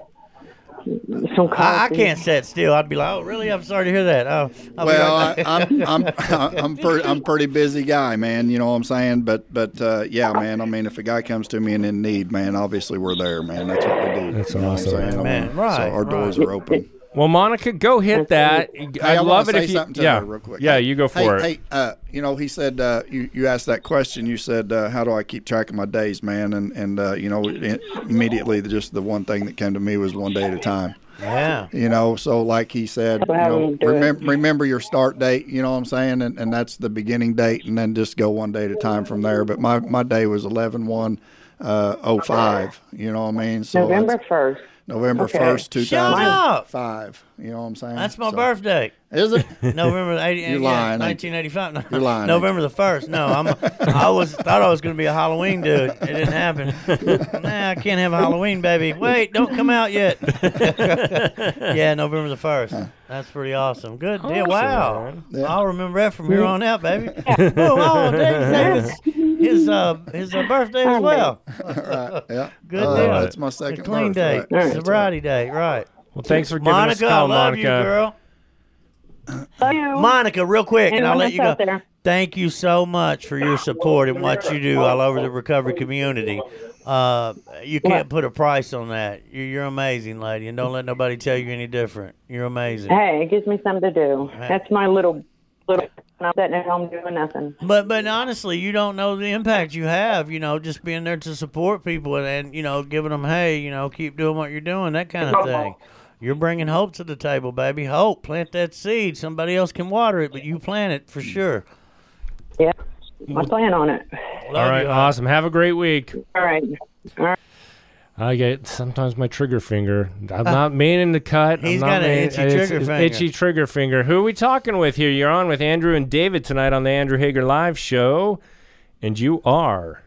S6: Some
S1: I, I can't sit still. I'd be like, "Oh, really? I'm sorry to hear that." Oh,
S3: Well,
S1: right
S3: I,
S1: back.
S3: I'm I'm I'm pretty I'm pretty busy guy, man. You know what I'm saying? But but uh, yeah, man. I mean, if a guy comes to me and in need, man, obviously we're there, man. That's what we do.
S2: That's
S3: you know
S2: awesome.
S3: What I'm saying? I
S1: Man, right,
S3: So our doors
S1: right.
S3: are open.
S2: Well, Monica, go hit that.
S3: Hey,
S2: I'd
S3: I
S2: love it
S3: say
S2: if you.
S3: something to
S2: yeah,
S3: her real quick.
S2: yeah, you go for
S3: hey,
S2: it.
S3: Hey, uh, you know, he said uh, you you asked that question. You said, uh, "How do I keep track of my days, man?" And and uh, you know, i- immediately, just the one thing that came to me was one day at a time.
S1: Yeah.
S3: You know, so like he said, you know,
S6: you do it.
S3: remember, remember your start date. You know what I'm saying, and, and that's the beginning date, and then just go one day at a time from there. But my my day was 11 1 uh, 05. You know what I mean? So
S6: November first.
S3: November
S6: Okay.
S3: 1st,
S1: Shut up.
S3: 2005. You know what I'm saying?
S1: That's my
S3: So-
S1: birthday.
S3: Is it?
S1: November 80,
S3: You're
S1: yeah,
S3: lying,
S1: 1985. No,
S3: You're lying,
S1: November the first. No, I'm. I was thought I was going to be a Halloween dude. It didn't happen. nah, I can't have a Halloween baby. Wait, don't come out yet. yeah, November the first. That's pretty awesome. Good deal. Wow.
S2: man.
S3: Yeah.
S1: I'll remember that from here on out, baby. oh, oh David, his uh his uh, birthday as well.
S3: right. Yeah.
S1: Good
S3: Uh,
S1: deal.
S3: That's my second
S1: clean day,
S3: birthday. That's
S1: sobriety day, right?
S2: Well, thanks for giving us
S1: Monica,
S2: a
S1: I
S2: call,
S1: love
S2: Monica.
S1: you, girl.
S6: Love you.
S1: Monica, real quick, and I'll let you go.
S6: there?
S1: Thank you so much for your support and what you do all over the recovery community. Uh, you can't put a price on that. You're, you're amazing, lady, and don't let nobody tell you any different. You're amazing.
S6: Hey, it gives me something to do. That's my little little. I'm sitting at home doing nothing.
S1: But but honestly, you don't know the impact you have. You know, just being there to support people and, and you know giving them, hey, you know, keep doing what you're doing, that kind of thing. You're bringing hope to the table, baby. Hope. Plant that seed. Somebody else can water it, but you plant it for sure.
S6: Yeah, I plan on it.
S1: Love
S2: All right,
S1: you,
S2: awesome. Have a great week.
S6: All right. All right.
S2: I get sometimes my trigger finger. I'm uh, not meaning to cut.
S1: He's
S2: I'm not
S1: got an
S2: meaning-
S1: itchy trigger
S2: it's
S1: finger.
S2: Itchy trigger finger. Who are we talking with here? You're on with Andrew and David tonight on the Andrew Hager Live Show, and you are.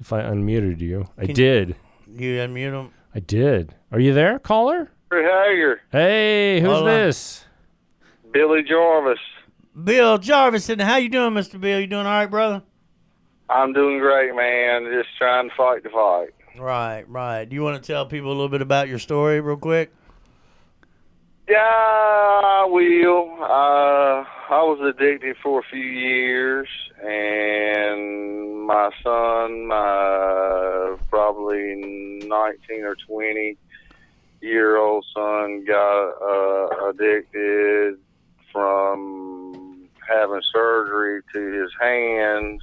S2: If I unmuted you, I did.
S1: You unmute him.
S2: I did. Are you there, caller?
S7: Hager,
S2: Hey, who's
S1: Hold on.
S2: this?
S7: Billy Jarvis.
S1: Bill Jarvis, and how you doing, Mr. Bill? You doing all right, brother?
S7: I'm doing great, man. Just trying to fight the fight.
S1: Right, right. Do you want to tell people a little bit about your story, real quick?
S7: Yeah, I will. Uh, I was addicted for a few years, and my son, my probably 19 or 20 year old son, got uh, addicted from having surgery to his hands.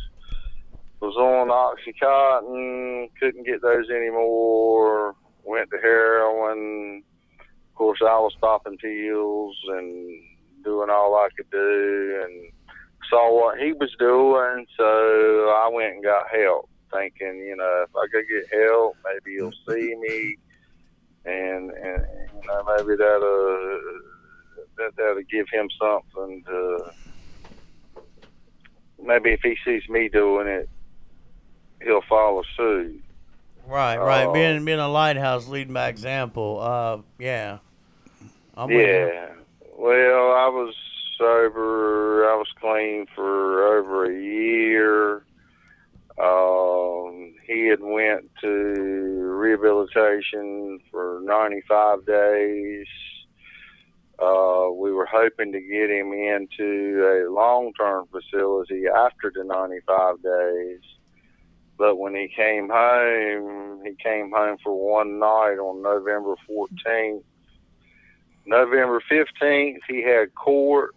S7: Was on Oxycontin, couldn't get those anymore. Went to heroin. Of course, I was popping pills and doing all I could do, and saw what he was doing. So I went and got help, thinking, you know, if I could get help, maybe he'll see me, and and you know, maybe that'll that that'll give him something to. Maybe if he sees me doing it, he'll follow suit.
S1: Right, right.
S7: Oh.
S1: Being being a lighthouse, leading by example. Uh, yeah. I'm.
S7: Yeah. Well, I was sober. I was clean for over a year. Um, he had went to rehabilitation for 95 days. Uh, we were hoping to get him into a long-term facility after the 95 days. But when he came home, he came home for one night on November 14th. November 15th, he had court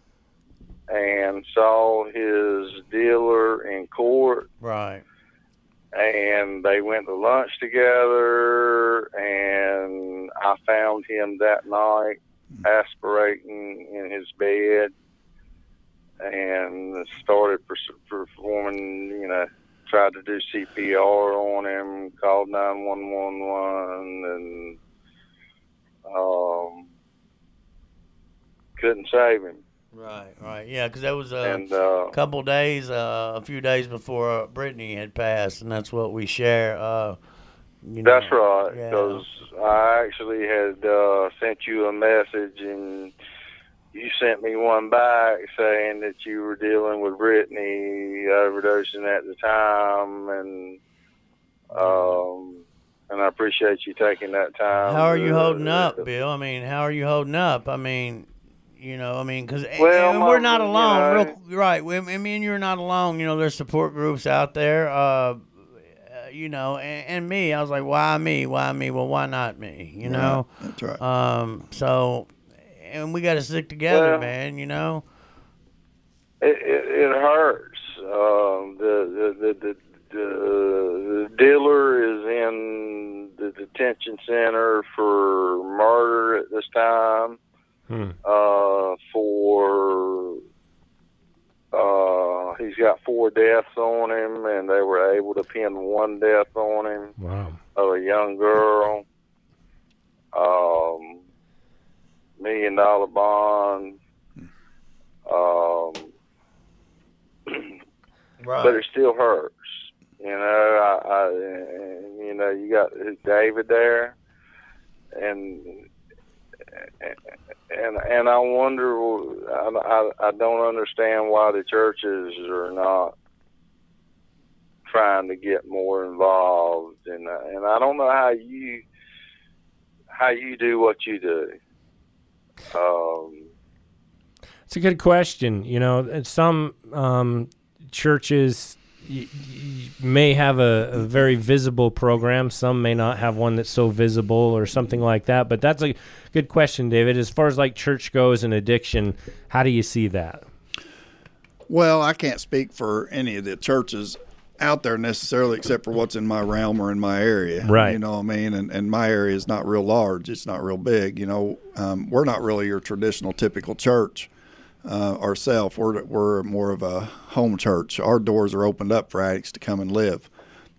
S7: and saw his dealer in court,
S1: Right.
S7: and they went to lunch together. And I found him that night aspirating in his bed and started performing, you know, tried to do CPR on him, called 911, and um, couldn't save him.
S1: Right, right. Yeah, because that was a
S7: and uh,
S1: couple days, uh, a few days before uh, Brittany had passed, and that's what we share. Uh, you know.
S7: That's right,
S1: Yeah.
S7: because I actually had uh, sent you a message, and you sent me one back saying that you were dealing with Brittany overdosing at the time, and um, and I appreciate you taking that time.
S1: How are you
S7: to-
S1: holding up, Bill? I mean, how are you holding up? I mean, you know, I mean, because
S7: Well,
S1: we're not alone.
S7: you know-
S1: real, right. We, I mean, you're not alone. You know, there's support groups out there. Uh, uh, you know, and, and me, I was like, why me? Why me? Well, why not me? You know.
S3: That's right.
S1: Um. So, and we got to stick together,
S7: Well-
S1: man. You know.
S7: it, it, it hurts. Um, the, the, the, the, the, the dealer is in the, the detention center for murder at this time.
S2: Hmm.
S7: Uh, for uh, he's got four deaths on him, and they were able to pin one death on him
S2: Wow.
S7: of a young girl. Um, million dollar bond. Um, but it still hurts. You know, I, I you know, you got David there, and and and I wonder, I, I, I don't understand why the churches are not trying to get more involved, and and I don't know how you how you do what you do. Um,
S2: It's a good question. You know, some um, churches y- y- may have a, a very visible program. Some may not have one that's so visible or something like that. But that's a good question, David. As far as like church goes and addiction, how do you see that?
S3: Well, I can't speak for any of the churches out there necessarily, except for what's in my realm or in my area.
S2: Right.
S3: You know what I mean? And, and my area is not real large. It's not real big. You know, um, we're not really your traditional typical church uh, ourselves. We're, we're more of a home church. Our doors are opened up for addicts to come and live.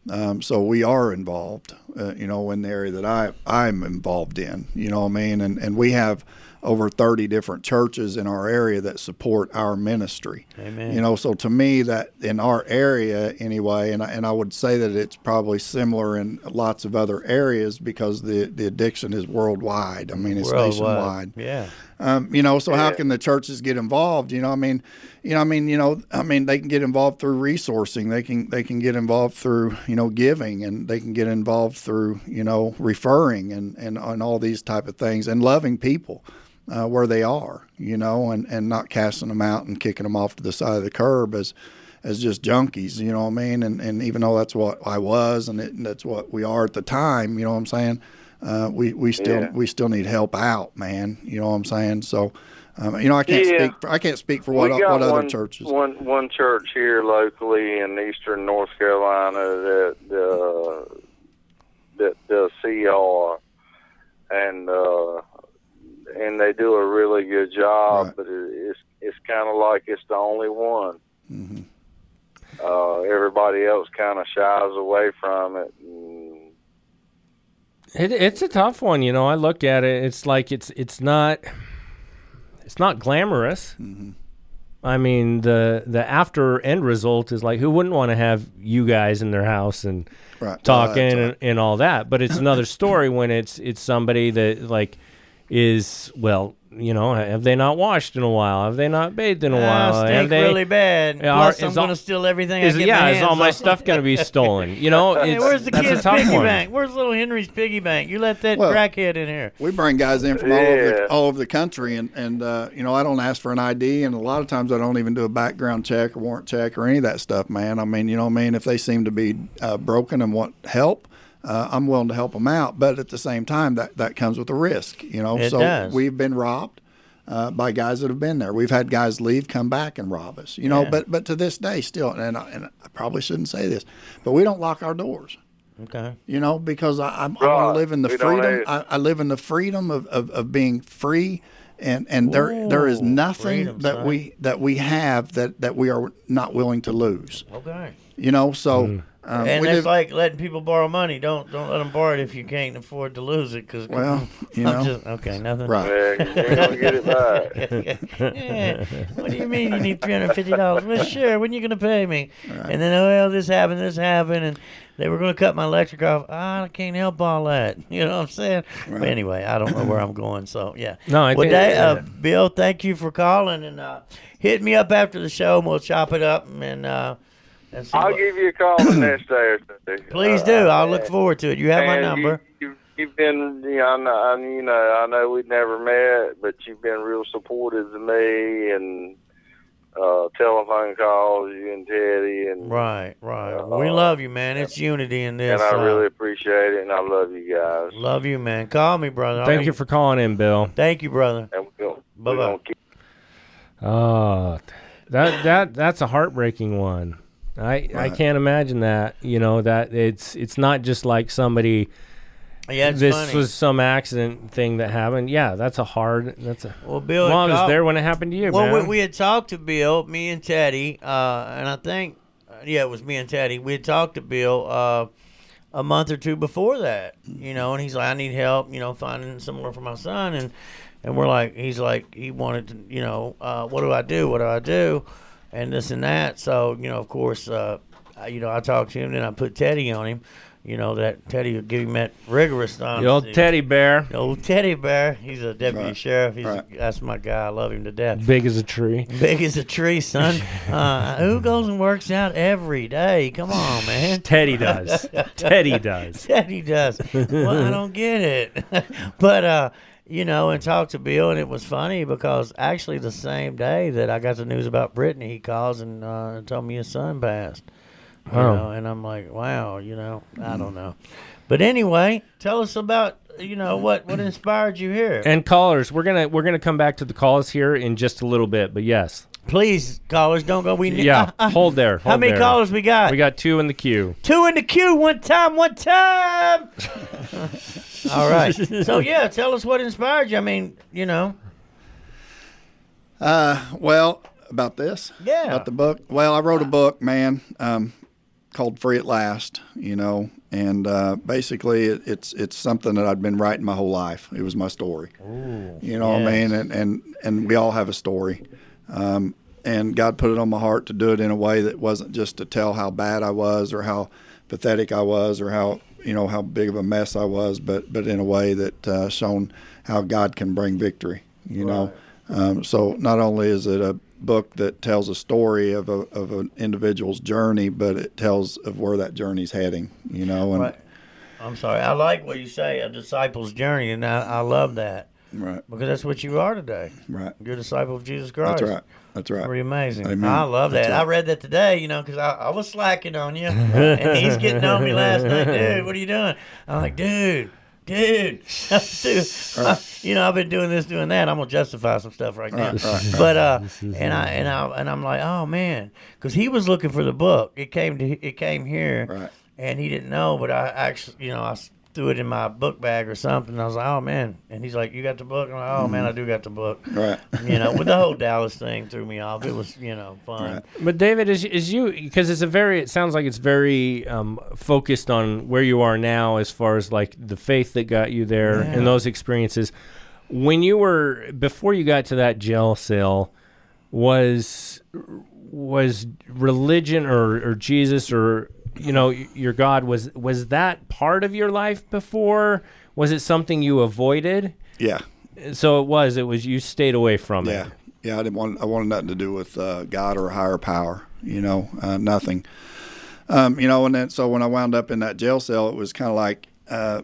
S3: Um, so we are involved, uh, you know, in the area that I I'm involved in. You know what I mean? And and we have over 30 different churches in our area that support our ministry.
S1: Amen.
S3: You know, so to me that in our area anyway, and I, and I would say that it's probably similar in lots of other areas because the the addiction is worldwide. I mean, it's nationwide.
S1: Yeah.
S3: Um, you know, so how can the churches get involved? You know, I mean, you know, I mean, you know, I mean, they can get involved through resourcing. They can they can get involved through you know giving, and they can get involved through you know referring and and, and all these type of things, and loving people uh, where they are. You know, and and not casting them out and kicking them off to the side of the curb as as just junkies. You know what I mean? And and even though that's what I was, and, it, and that's what we are at the time. You know what I'm saying? Uh, we we still
S7: Yeah.
S3: we still need help out, man. You know what I'm saying? So, um, you know, I can't
S7: Yeah.
S3: speak. For, I can't speak for what
S7: got
S3: what other churches.
S7: One one church here locally in eastern North Carolina that uh, that does CR, and uh, and they do a really good job.
S3: Right.
S7: But it, it's it's kind of like it's the only one.
S3: hmm
S7: Uh, everybody else kind of shies away from it. And,
S2: It, it's a tough one, you know. I look at it; it's like it's it's not it's not glamorous. I mean, the the after end result is like, who wouldn't want to have you guys in their house and
S3: Right.
S2: talking
S3: Uh,
S2: and,
S3: right.
S2: and all that? But it's another story when it's it's somebody that like is well, you know, have they not washed in a while? Have they not bathed in a
S1: I
S2: while? Have
S1: stink
S2: they?
S1: really bad.
S2: Yeah,
S1: Plus,
S2: are-
S1: I'm going to steal everything
S2: is,
S1: I get
S2: yeah,
S1: my
S2: is all my stuff going to be stolen? You know,
S1: Hey, where's the kid's
S2: a
S1: piggy
S2: one.
S1: bank? Where's little Henry's piggy bank? You let that
S3: Well-
S1: crackhead in here.
S3: We bring guys in from all over the, all over the country, and and uh, you know I don't ask for an ID, and a lot of times I don't even do a background check or warrant check or any of that stuff, man. I mean, you know, what I mean, if they seem to be uh, broken and want help, uh, I'm willing to help them out. But at the same time, that that comes with a risk, you know.
S1: It
S3: so
S1: does.
S3: we've been robbed. Uh, by guys that have been there, we've had guys leave, come back, and rob us. You know,
S1: Yeah.
S3: but but to this day, still, and I, and I probably shouldn't say this, but we don't lock our doors
S1: Okay.
S3: you know, because I, I'm, I want
S7: Right.
S3: to live in the
S7: We
S3: freedom. I, I live in the freedom of, of, of being free, and and there there is nothing
S1: freedom,
S3: that
S1: son.
S3: we that we have that that we are not willing to lose.
S1: Okay.
S3: You know, so
S2: Mm.
S3: Um,
S1: and it's like letting people borrow money. Don't don't let them borrow it if you can't afford to lose it. Cause
S3: well, you
S1: I'm
S3: know,
S1: just okay. Nothing.
S3: right.
S7: yeah, you're gonna get it back.
S1: Yeah. What do you mean you need three hundred fifty dollars? Well, sure. When are you gonna pay me? And then oh well, this happened, this happened, and they were gonna cut my electric off. Ah, I can't help all that. You know what I'm saying? But anyway, I don't know where I'm going. So yeah.
S2: No, I
S1: well,
S2: think-
S1: uh. Bill, thank you for calling and uh, hit me up after the show, and we'll chop it up and. Uh, and
S7: I'll
S1: what-
S7: give you a call the next day or two.
S1: Please
S7: Uh,
S1: do. I'll look forward to it. You have my number.
S7: You, you, you've been, you know, I know, you know, I know we've never met, but you've been real supportive to me and uh, telephone calls, you and Teddy, and
S1: Right, right.
S7: Uh,
S1: we love you, man. It's unity in this.
S7: and I
S1: uh,
S7: really appreciate it, and I love you guys.
S1: love you, man. Call me, brother. I
S2: Thank
S1: mean-
S2: you for calling in, Bill.
S1: Thank you, brother.
S7: And we're
S1: Bye-bye.
S7: we're keep
S2: Oh, that that that's a heartbreaking one. I I can't imagine that. You know that it's it's not just like somebody
S1: Yeah, it's
S2: this
S1: funny.
S2: was some accident thing that happened. Yeah, that's a hard. That's a.
S1: well, Bill.
S2: I was there when it happened to you,
S1: Well, we, we had talked to Bill, me and Teddy, uh, and I think, yeah, it was me and Teddy. We had talked to Bill uh, a month or two before that, you know, and he's like, I need help, you know, finding somewhere for my son, and and we're like, he's like, he wanted to, you know, uh, what do I do? What do I do? And this and that. So, you know, of course, uh, I- you know, I talked to him, and I put Teddy on him, you know, that Teddy would give him that rigorous
S2: the old teddy bear,
S1: The old teddy bear. He's a deputy
S3: Right.
S1: sheriff. He's
S3: Right.
S1: that's my guy. I love him to death.
S2: big as a tree.
S1: Big as a tree, son. Uh, who goes and works out every day? Come on, man.
S2: Teddy does. Teddy does.
S1: Teddy does. Well, I don't get it. but uh, you know, and talked to Bill, and it was funny because actually the same day that I got the news about Brittany, he calls and uh, told me his son passed. You
S2: Oh.
S1: know, and I'm like, wow, you know, I don't know. But anyway, tell us about you know what what inspired you here.
S2: And callers, we're gonna we're gonna come back to the calls here in just a little bit. But yes,
S1: Please, callers, don't go. We need.
S2: yeah, hold there.
S1: How many
S2: there.
S1: callers we got?
S2: We got two in the queue.
S1: Two in the queue, one time, one time. All right. So yeah, tell us what inspired you. I mean, you know,
S3: Uh, well, about this,
S1: Yeah.
S3: about the book. Well, I wrote a book, man, um, called "Free at Last." You know, and uh, basically, it, it's it's something that I'd been writing my whole life. It was my story. Ooh, you know what I mean? And and and we all have a story. Um, and God put it on my heart to do it in a way that wasn't just to tell how bad I was or how pathetic I was or how you know how big of a mess I was, but but in a way that uh, shown how God can bring victory. You know, um, so not only is it a book that tells a story of a of an individual's journey, but it tells of where that journey's heading. You know, and
S1: right. I'm sorry. I like what you say, a disciple's journey, and I, I love that
S3: right,
S1: because that's what you are today.
S3: right.
S1: You're a disciple of Jesus Christ.
S3: That's right. That's right.
S1: Pretty amazing.
S3: Amen.
S1: I love that.
S3: Right.
S1: I read that today, you know, because I, I was slacking on you, and he's getting on me last night. Dude, what are you doing? I'm like, dude, dude, dude. I- you know, I've been doing this, doing that. I'm gonna justify some stuff right now.
S3: Right, right,
S1: But uh, and I and I and I'm like, oh man, because he was looking for the book. It came to it came here,
S3: Right.
S1: and he didn't know. But I actually, you know, I threw it in my book bag or something. I was like, oh man, and he's like, you got the book? I'm like, oh man, I do got the book.
S3: Right.
S1: You know, with the whole Dallas thing threw me off. It was, you know, fun.
S3: Right.
S2: But David, is is you because it's a very it sounds like it's very um, focused on where you are now as far as like the faith that got you there
S1: Yeah.
S2: and those experiences. When you were before you got to that jail cell, was was religion or, or Jesus or you know your God was was that part of your life before? Was it something you avoided?
S3: Yeah.
S2: So it was. It was you stayed away from
S3: Yeah,
S2: it.
S3: yeah. Yeah. I didn't want. I wanted nothing to do with uh, God or a higher power. You know, uh, nothing. Um, you know, and then so when I wound up in that jail cell, it was kind of like uh,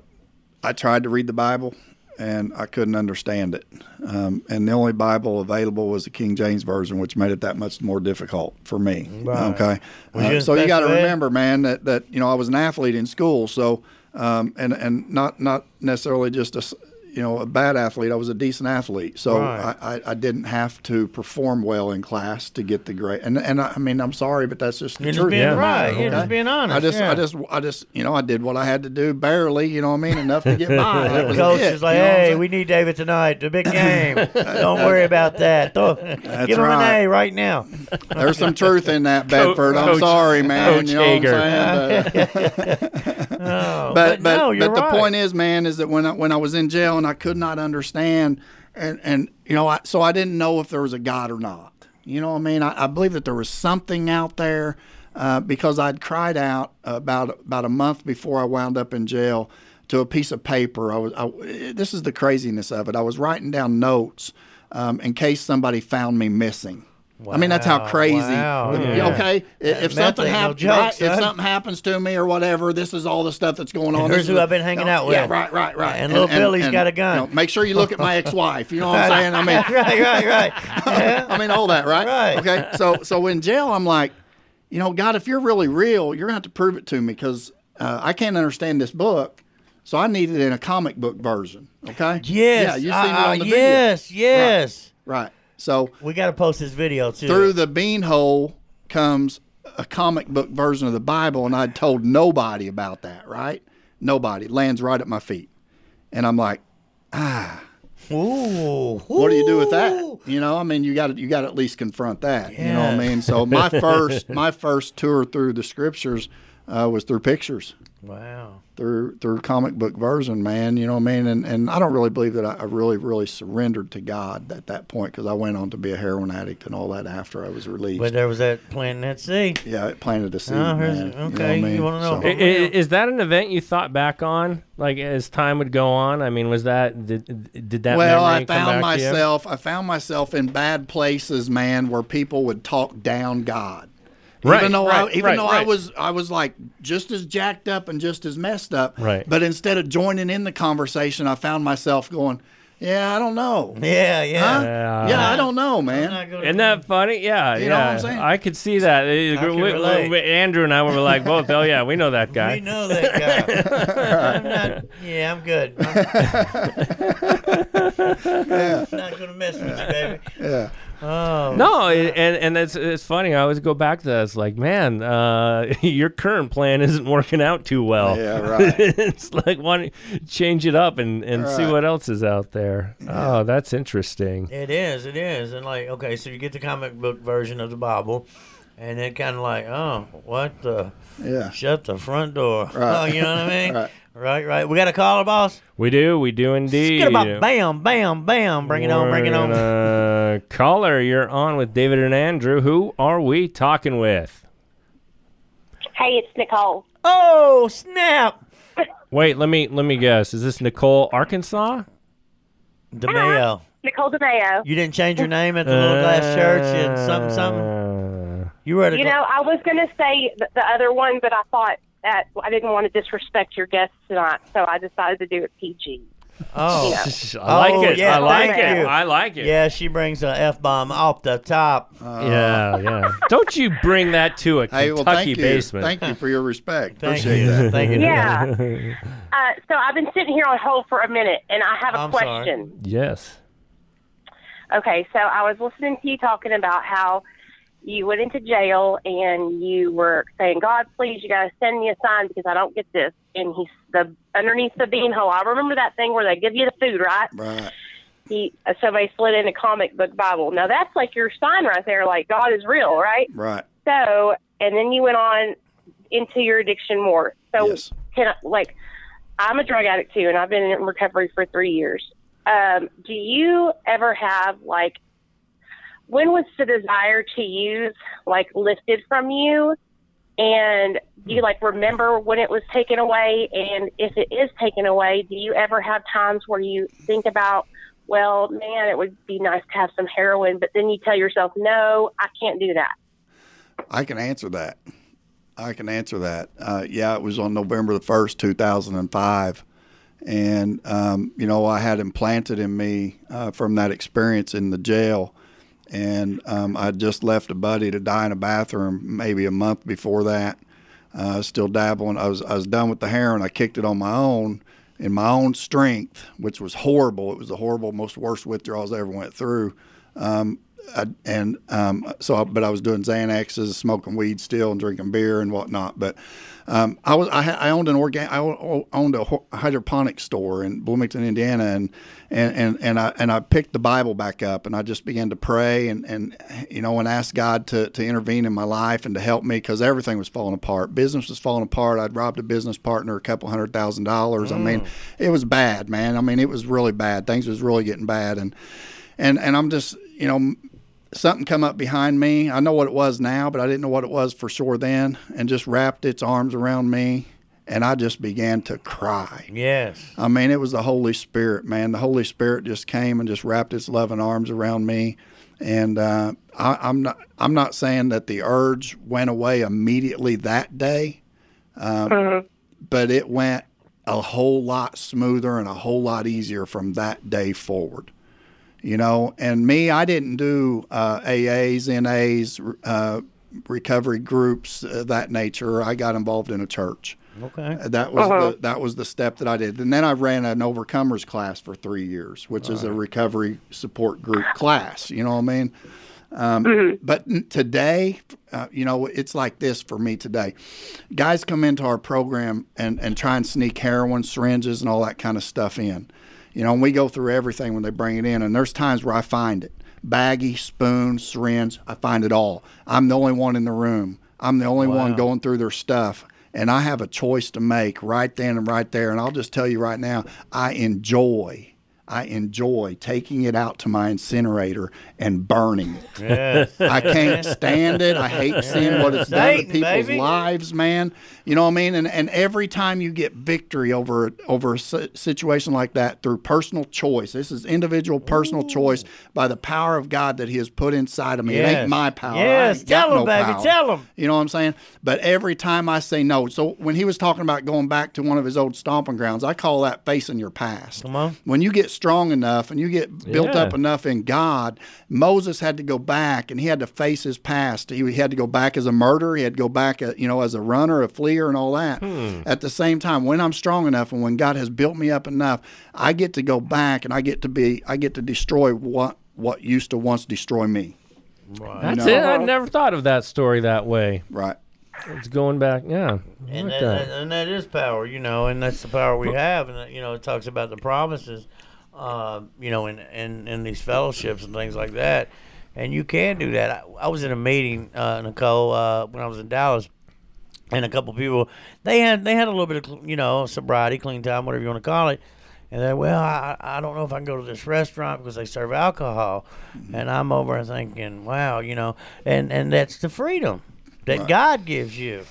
S3: I tried to read the Bible and I couldn't understand it. Um, and the only Bible available was the King James version, which made it that much more difficult for me.
S1: Right.
S3: Okay,
S1: Was you
S3: Uh, so you got to remember, man, that that you know I was an athlete in school, so um, and and not not necessarily just a you know a bad athlete. I was a decent athlete, so
S1: Right.
S3: I, I, I didn't have to perform well in class to get the grade. And and I, I mean, I'm sorry, but that's just the
S1: You're just
S3: truth.
S1: being
S2: Yeah.
S1: right. You're
S3: Okay.
S1: just being honest.
S3: I just,
S1: yeah.
S3: I just, I just, you know, I did what I had to do, barely, you know what I mean, enough to get by. That was
S1: Coach
S3: it,
S1: is like,
S3: you know
S1: hey, we need David tonight. The big game. Don't worry about that. Throw- give him
S3: right.
S1: an A right now.
S3: There's some truth in that, Bedford. I'm sorry, man.
S2: Coach
S3: you know
S2: Hager.
S3: what I'm saying? Oh, but,
S1: No,
S3: but, but,
S1: no, you're
S3: but the point is, man, is that when I, when I was in jail I could not understand, and and you know, I, so I didn't know if there was a God or not. You know what I mean? I, I believe that there was something out there uh, because I'd cried out about about a month before I wound up in jail to a piece of paper. I was I, this is the craziness of it. I was writing down notes um, in case somebody found me missing. I mean, that's how crazy.
S1: wow, yeah.
S3: Okay, if something
S1: ain't no
S3: happens, right, if something happens to me or whatever, this is all the stuff that's going on.
S1: Here's
S3: This
S1: who I've been hanging out with.
S3: Yeah, right, right, right.
S1: And little Billy's got a gun.
S3: you know, make sure you look at my ex-wife. You know what I'm saying? I mean,
S1: right, right, right. Yeah.
S3: I mean all that, right?
S1: Right.
S3: Okay. So, so in jail, I'm like, you know, God, if you're really real, you're gonna have to prove it to me because uh, I can't understand this book. So I need it in a comic book version. Okay.
S1: Yes.
S3: Yeah, you
S1: uh,
S3: it on the video.
S1: yes, yes.
S3: Right. So
S1: We got to post this video too.
S3: through the beanhole comes a comic book version of the Bible, and I'd told nobody about that, right? Nobody lands right at my feet. and I'm like, ah.
S1: Ooh.
S3: what do you do with that? You know, I mean, you got to you got to at least confront that. You know what I mean? So my first my first tour through the scriptures uh, was through pictures,
S1: Wow.
S3: through through comic book version, man. You know what I mean? And and I don't really believe that I, I really really surrendered to God at that point because I went on to be a heroin addict and all that after I was released.
S1: But there was that planting that seed.
S3: yeah, it planted a seed.
S1: Oh, here's-
S3: man. You know what
S1: okay,
S3: I
S1: you wanna know
S3: So-
S2: I- i- Is that an event you thought back on, like as time would go on? I mean, was that did, did that?
S3: well,
S2: memory
S3: I
S2: come
S3: found
S2: back
S3: myself. I found myself in bad places, man, where people would talk down God.
S2: Right,
S3: even though I, even
S2: right,
S3: though I was I was like just as jacked up and just as messed up.
S2: Right.
S3: But instead of joining in the conversation, I found myself going, "Yeah, I don't know.
S1: Yeah, yeah.
S3: Huh?
S2: Yeah.
S3: Yeah, I don't know, man.
S2: Isn't that funny? Yeah,
S3: You
S2: yeah.
S3: know what I'm saying?
S2: I could see that. We- we- we- Andrew and I were like both. Oh yeah, we know that guy.
S1: We know that guy. I'm not. Yeah, I'm good. I'm not gonna mess with you, baby.
S3: Yeah.
S1: Oh
S2: No, it, and and it's it's funny. I always go back to that. It's like, man, uh, your current plan isn't working out too well.
S3: Yeah, right.
S2: it's like, why don't you change it up and and see what else is out there? Oh, that's interesting.
S1: It is, it is, and like, okay, so you get the comic book version of the Bible, and then kind of like, oh, what the?
S3: Yeah.
S1: Shut the front door.
S3: Right.
S1: Oh, you know what I mean?
S3: Right.
S1: Right, right. We got a caller, boss.
S2: We do, we do indeed.
S1: Get about bam, bam, bam. Bring it on, bring it on.
S2: Uh, caller, you're on with David and Andrew. Who are we talking with?
S8: Hey, it's Nicole.
S1: Oh, snap!
S2: Wait, let me let me guess. Is this Nicole, Arkansas?
S1: DeMayo.
S8: Nicole DeMayo.
S1: You didn't change your name at the little glass church and something, something.
S2: Uh,
S1: You were at a
S8: You know, I was going to say the, the other one, but I thought that I didn't want to disrespect your guests tonight, so I decided to do it PG.
S1: oh,
S8: Yeah.
S2: I like
S1: Oh,
S2: it.
S1: yeah,
S2: I like it.
S1: you.
S2: I like it.
S1: yeah. She brings an f bomb off the top.
S2: Yeah, yeah. Don't you bring that to a Kentucky
S3: Hey, well, thank you.
S2: basement.
S3: Thank you for your respect.
S1: Thank
S3: Appreciate
S1: you.
S3: that.
S1: Thank you.
S8: Yeah. Uh, so I've been sitting here on hold for a minute, and I have a
S1: I'm sorry.
S8: question.
S2: yes.
S8: Okay, so I was listening to you talking about how you went into jail and you were saying, "God, please, you got to send me a sign because I don't get this." And he's the underneath the bean hole. I remember that thing where they give you the food, right?
S3: Right.
S8: He uh, somebody slid in a comic book Bible. Now that's like your sign right there, like God is real, right?
S3: Right.
S8: So, and then you went on into your addiction more. So,
S3: Yes.
S8: can I, like, I'm a drug addict too, and I've been in recovery for three years. Um, do you ever have like, when was the desire to use like lifted from you? And do you like remember when it was taken away? And if it is taken away, do you ever have times where you think about, well, man, it would be nice to have some heroin, but then you tell yourself, no, I can't do that.
S3: I can answer that. I can answer that. Uh, yeah, it was on November the 1st, 2005. And, um, you know, I had implanted in me uh, from that experience in the jail. And um, I just left a buddy to die in a bathroom maybe a month before that. Uh, still dabbling. I was, I was done with the heroin. I kicked it on my own in my own strength, which was horrible. It was the horrible, most worst withdrawals I ever went through. Um, I, and um, so, I, but I was doing Xanaxes, smoking weed still, and drinking beer and whatnot. But um, I was I, I owned an organ I owned a hydroponic store in Bloomington, Indiana, and and and and I and I picked the Bible back up, and I just began to pray and and you know and ask God to to intervene in my life and to help me because everything was falling apart. Business was falling apart. I'd robbed a business partner a couple hundred thousand dollars. I mean, it was bad, man. I mean, it was really bad. Things was really getting bad, and and and I'm just you know something come up behind me. I know what it was now, but I didn't know what it was for sure then, and just wrapped its arms around me, and I just began to cry.
S1: Yes.
S3: I mean, it was the Holy Spirit, man. The Holy Spirit just came and just wrapped its loving arms around me, and uh, I, I'm not I'm not saying that the urge went away immediately that day, um, but it went a whole lot smoother and a whole lot easier from that day forward you know. And me, I didn't do uh, AAs, NAs, uh, recovery groups uh, that nature. I got involved in a church.
S1: Okay.
S3: That was the that was the step that I did. And then I ran an overcomers class for three years, which is a recovery support group class. You know what I mean? Um, But today, uh, you know, it's like this for me today. Guys come into our program and, and try and sneak heroin, syringes, and all that kind of stuff in. You know, and we go through everything when they bring it in, and there's times where I find it baggie, spoon, syringe, I find it all. I'm the only one in the room. I'm the only one going through their stuff. And I have a choice to make right then and right there. And I'll just tell you right now, I enjoy, I enjoy taking it out to my incinerator and burning it.
S1: Yes.
S3: I can't stand it. I hate seeing what it's done to people's
S1: baby.
S3: lives, man. You know what I mean? And and every time you get victory over over a situation like that through personal choice, this is individual personal choice by the power of God that He has put inside of me. It ain't my power.
S1: Yes,
S3: tell got
S1: tell 'em,
S3: no
S1: baby,
S3: power.
S1: tell 'em.
S3: You know what I'm saying? But every time I say no, so when he was talking about going back to one of his old stomping grounds, I call that facing your past.
S1: Come on.
S3: When you get strong enough and you get built
S2: Yeah.
S3: up enough in God, Moses had to go back and he had to face his past. He, he had to go back as a murderer. He had to go back, uh, you know, as a runner, a fleer, and all that. At the same time, when I'm strong enough and when God has built me up enough, I get to go back and I get to be, I get to destroy what what used to once destroy me.
S2: That's
S3: know.
S2: it. I never thought of that story that way.
S3: Right.
S2: It's going back. Yeah. I
S1: and
S2: like
S1: that,
S2: that.
S1: and that is power, you know, and that's the power we have, and you know, it talks about the promises, uh, you know, in, in in these fellowships and things like that, and you can do that. I, I was in a meeting, uh, Nicole, uh, when I was in Dallas, and a couple people, they had they had a little bit of you know sobriety, clean time, whatever you want to call it. And they well, I, I don't know if I can go to this restaurant because they serve alcohol, and I'm over and thinking, wow, you know, and and that's the freedom that God gives you,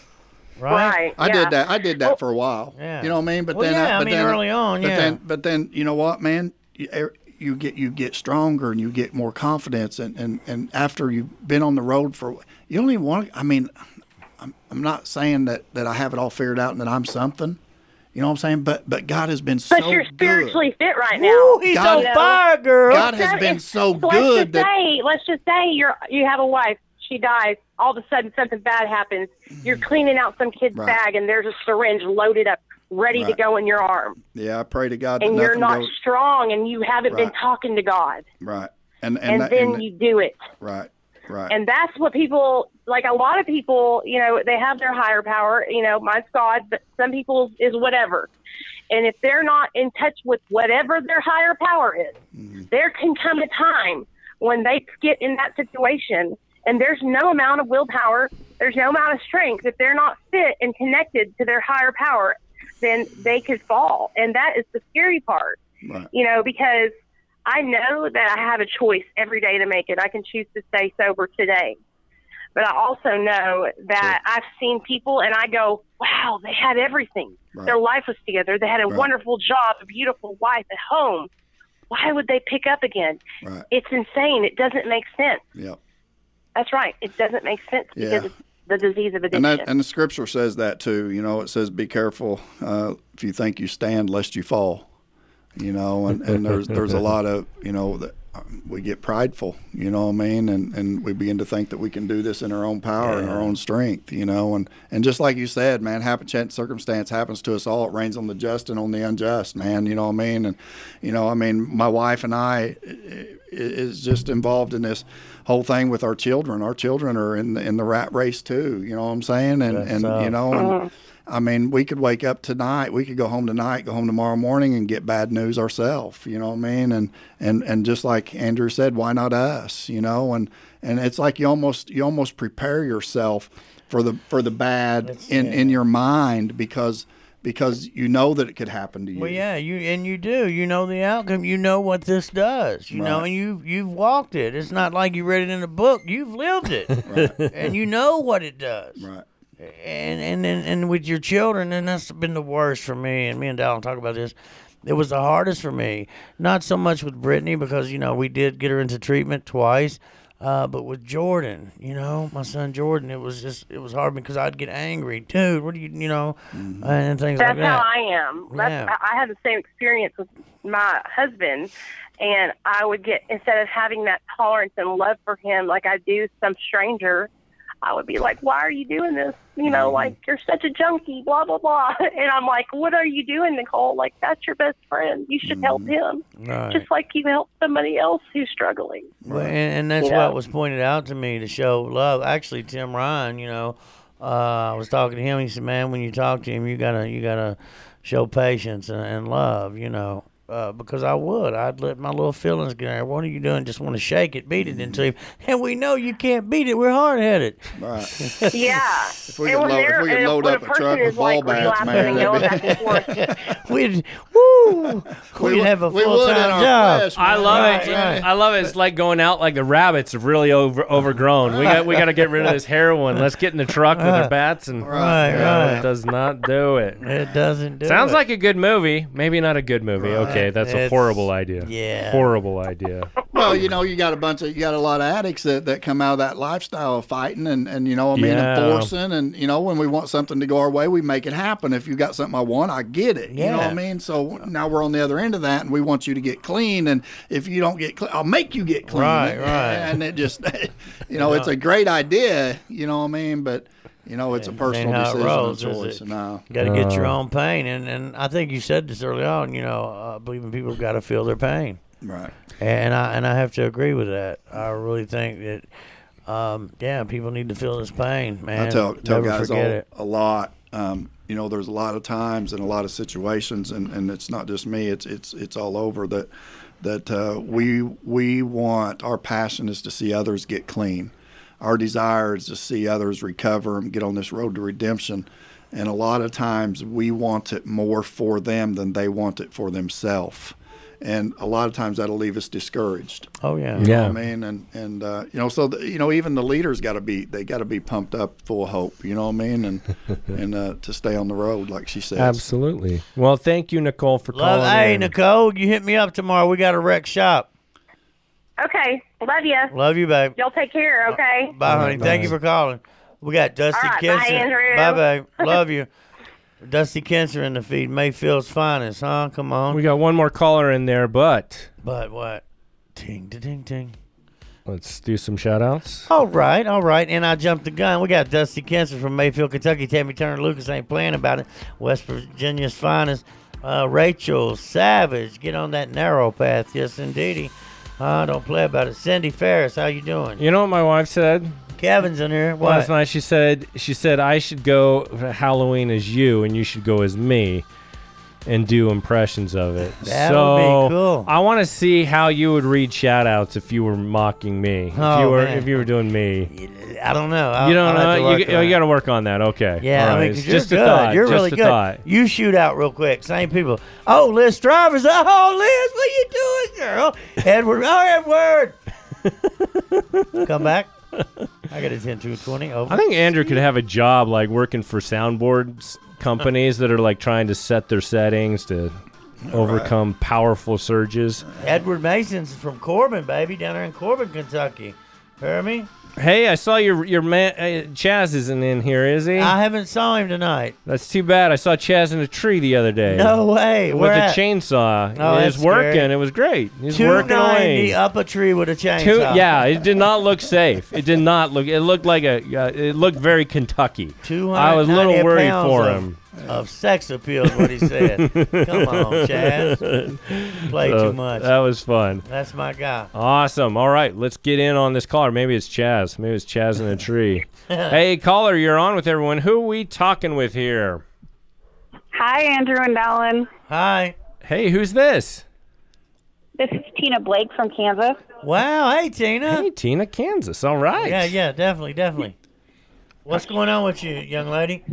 S1: right?
S8: Right.
S3: I
S8: yeah.
S3: did that. I did that for a while.
S1: Yeah.
S3: You know what I mean? But
S1: Well,
S3: then,
S1: yeah, I
S3: but
S1: mean,
S3: then,
S1: early on,
S3: but
S1: yeah.
S3: Then, but then, you know what, man? You, er, you get you get stronger and you get more confidence, and, and, and after you've been on the road for, you don't even want. I mean, I'm, I'm not saying that that I have it all figured out and that I'm something. You know what I'm saying? But but God has been so
S8: But you're
S3: good.
S8: spiritually fit right now.
S1: Woo, he's
S3: God-
S1: on fire, girl.
S3: God has been
S8: if-
S3: so
S8: so Let's
S3: good
S8: just
S3: that
S8: say, let's just say you're you have a wife. She dies. All of a sudden, something bad happens. You're cleaning out some kid's
S3: Right.
S8: bag, and there's a syringe loaded up, ready to go in your arm,
S3: yeah, I pray to God
S8: and you're not
S3: goes
S8: strong, and you haven't been talking to God,
S3: right. And and,
S8: and,
S3: that-
S8: then
S3: and-
S8: you do it.
S3: right right
S8: And that's what people like. A lot of people, you know, they have their higher power. You know, mine's God, but some people is whatever. And if they're not in touch with whatever their higher power is,
S3: Mm-hmm.
S8: there can come a time when they get in that situation, and there's no amount of willpower, there's no amount of strength. If they're not fit and connected to their higher power, then they could fall. And that is the scary part
S3: right.
S8: you know, because I know that I have a choice every day to make it. I can choose to stay sober today. But I also know that I've seen people and I go, wow, they had everything.
S3: Right.
S8: Their life was together. They had a wonderful job, a beautiful wife at home. Why would they pick up again?
S3: Right.
S8: It's insane. It doesn't make sense.
S3: Yep.
S8: That's right. It doesn't make sense
S3: Yeah.
S8: because it's the disease of addiction.
S3: And that and the scripture says that too. You know, it says, "Be careful uh, if you think you stand, lest you fall." You know, and, and there's there's a lot of you know that um, we get prideful. You know what I mean? And and we begin to think that we can do this in our own power and our own strength. You know, and and just like you said, man, happen chance circumstance happens to us all. It rains on the just and on the unjust, man. You know what I mean? And you know, I mean, my wife and I i- i- is just involved in this whole thing with our children. Our children are in the, in the rat race too. You know what I'm saying? And
S1: That's
S3: and
S1: tough.
S3: you know, and uh-huh. I mean, we could wake up tonight, we could go home tonight, go home tomorrow morning, and get bad news ourselves. You know what I mean? And and and just like Andrew said, why not us? You know, and and it's like you almost you almost prepare yourself for the for the bad in in your mind because because you know that it could happen to you.
S1: Well, yeah, you and you do. You know the outcome. You know what this does. You know, and you you've walked it. It's not like you read it in a book. You've lived it, and you know what it does.
S3: Right.
S1: And and and, and with your children, and that's been the worst for me. And me and Dallan talk about this. It was the hardest for me. Not so much with Brittany because you know we did get her into treatment twice. Uh, but with Jordan, you know, my son Jordan, it was just it was hard because I'd get angry, dude. What do you, you know, and things
S8: That's
S1: like that.
S8: That's how I am. That's,
S1: Yeah.
S8: I I had the same experience with my husband, and I would get instead of having that tolerance and love for him like I do some stranger, I would be like, "Why are you doing this? You know, like you're such a junkie, blah blah blah." And I'm like, "What are you doing, Nicole? Like that's your best friend. You should help him,
S1: Right.
S8: just like you help somebody else who's struggling."
S1: Well, and, and that's
S8: Yeah.
S1: what was pointed out to me to show love. Actually, Tim Ryan, you know, uh, I was talking to him. He said, "Man, when you talk to him, you gotta you gotta show patience and, and love." You know, uh, because I would. I'd let my little feelings get there. What are you doing? Just want to shake it, beat it into him. And we know you can't beat it. We're hard headed.
S3: Right.
S8: Yeah.
S3: If we could
S8: when
S3: load, if we could load
S8: when
S3: up a truck with
S8: is, like,
S3: ball bats, man,
S8: and
S3: that'd
S8: back
S1: We'd woo.
S3: We
S1: We'd
S3: would-
S1: have a full time job.
S3: flesh,
S2: I love
S1: Right,
S2: it.
S1: right.
S2: I love it. It's like going out like the rabbits have really over overgrown. We got we got to get rid of this heroin. Let's get in the truck with our bats and
S1: Right,
S2: No,
S1: right.
S2: it does not do it.
S1: It doesn't do it.
S2: Sounds
S1: it.
S2: like a good movie. Maybe not a good movie. Okay, that's a horrible idea.
S1: yeah.
S2: Horrible idea.
S3: Well, you know, you got a bunch of you got a lot of addicts that, that come out of that lifestyle of fighting and, and you know I mean
S2: Yeah.
S3: enforcing and you know when we want something to go our way we make it happen. If you got something I want, I get it. You know what I mean? So now we're on the other end of that and we want you to get clean and if you don't get clean, I'll make you get clean.
S1: Right,
S3: And-
S1: right.
S3: And it just you know, it's a great idea, you know what I mean, but you know, it's a personal
S1: how it
S3: decision
S1: rolls,
S3: and choice.
S1: it?
S3: No.
S1: got to get your
S2: Uh.
S1: own pain, and and I think you said this early on. You know, uh, believing people got to feel their pain,
S3: Right.
S1: and I and I have to agree with that. I really think that, um, yeah, people need to feel this pain, man.
S3: I tell tell
S1: Never
S3: guys all,
S1: forget it.
S3: a lot. Um, you know, there's a lot of times and a lot of situations, and, and it's not just me. It's it's it's all over that that uh, we we want our passion is to see others get clean. Our desire is to see others recover and get on this road to redemption. And a lot of times we want it more for them than they want it for themselves. And a lot of times that'll leave us discouraged.
S1: Oh yeah,
S3: You know
S2: Yeah.
S3: what I mean, and and uh, you know, so the, you know, even the leaders got to be they got to be pumped up, full of hope. You know what I mean, and and uh, to stay on the road, like she said.
S2: Absolutely. Well, thank you, Nicole, for
S1: Love,
S2: calling.
S1: hey
S2: in.
S1: Nicole, you hit me up tomorrow. We got a wreck shop.
S8: Okay, love you.
S1: Love you, babe.
S8: Y'all take care. Okay.
S1: Bye, honey. Thank you for calling. We got Dusty
S8: All right, Bye, Andrew.
S1: Bye, babe. Love you. Dusty Kinser in the feed. Mayfield's finest, huh? Come on.
S2: We got one more caller in there, but
S1: But what? Ting, da, ting, ting.
S2: let's do some shout outs.
S1: All right, all right. And I jumped the gun. We got Dusty Kinser from Mayfield, Kentucky. Tammy Turner Lucas ain't playing about it. West Virginia's finest. Uh, Rachel Savage. Get on that narrow path. Yes, indeedy. Uh, don't play about it. Cindy Ferris, how you doing?
S2: You know what my wife said
S1: Kevin's in here.
S2: last night? She said she said I should go for Halloween as you, and you should go as me, and do impressions of it.
S1: That
S2: so
S1: would be cool.
S2: I want to see how you would read shout outs if you were mocking me. if
S1: Oh,
S2: you were
S1: man.
S2: if you were doing me.
S1: I don't know. I'll,
S2: you don't
S1: I'll have to
S2: know.
S1: work oh,
S2: You,
S1: on it.
S2: got to work on that. Okay.
S1: Yeah,
S2: All
S1: I
S2: right.
S1: mean, 'cause you're
S2: just
S1: good.
S2: a thought.
S1: You're
S2: just
S1: really
S2: a
S1: good.
S2: thought.
S1: You shoot out real quick. Same people. Oh, Liz Travers. Oh, Liz, what you doing, girl? Edward. Oh, Edward. Come back. I got a 10 to 20. Over.
S2: I think Andrew could have a job like working for soundboards companies that are like trying to set their settings to overcome powerful surges.
S1: Edward Mason's from Corbin, baby, down there in Corbin, Kentucky. Hear me?
S2: Hey, I saw your your man uh, Chaz isn't in here, is he?
S1: I haven't saw him tonight.
S2: That's too bad. I saw Chaz in a tree the other day.
S1: No way.
S2: With
S1: Where
S2: a
S1: at?
S2: chainsaw.
S1: Oh,
S2: he was
S1: that's
S2: working.
S1: scary.
S2: It was great. He was working
S1: 290
S2: away.
S1: up a tree with a chainsaw.
S2: Two, yeah, it did not look safe. It did not look. It looked like a. Uh, it looked very Kentucky. I was a little
S1: 290
S2: worried
S1: pounds
S2: for
S1: of-
S2: him.
S1: Of sex appeal is what he said. Come on, Chaz. Play
S2: So,
S1: too much.
S2: That was fun.
S1: That's my guy.
S2: Awesome. All right, let's get in on this caller. Maybe it's Chaz. Maybe it's Chaz in a tree. hey, caller, you're on with everyone. Who are we talking with here?
S9: Hi, Andrew and Dallan.
S1: Hi.
S2: Hey, who's this?
S9: This is Tina Blake from Kansas.
S1: Wow. Hey, Tina.
S2: Hey, Tina, Kansas. All right.
S1: Yeah, yeah, definitely, definitely. What's going on with you, young lady?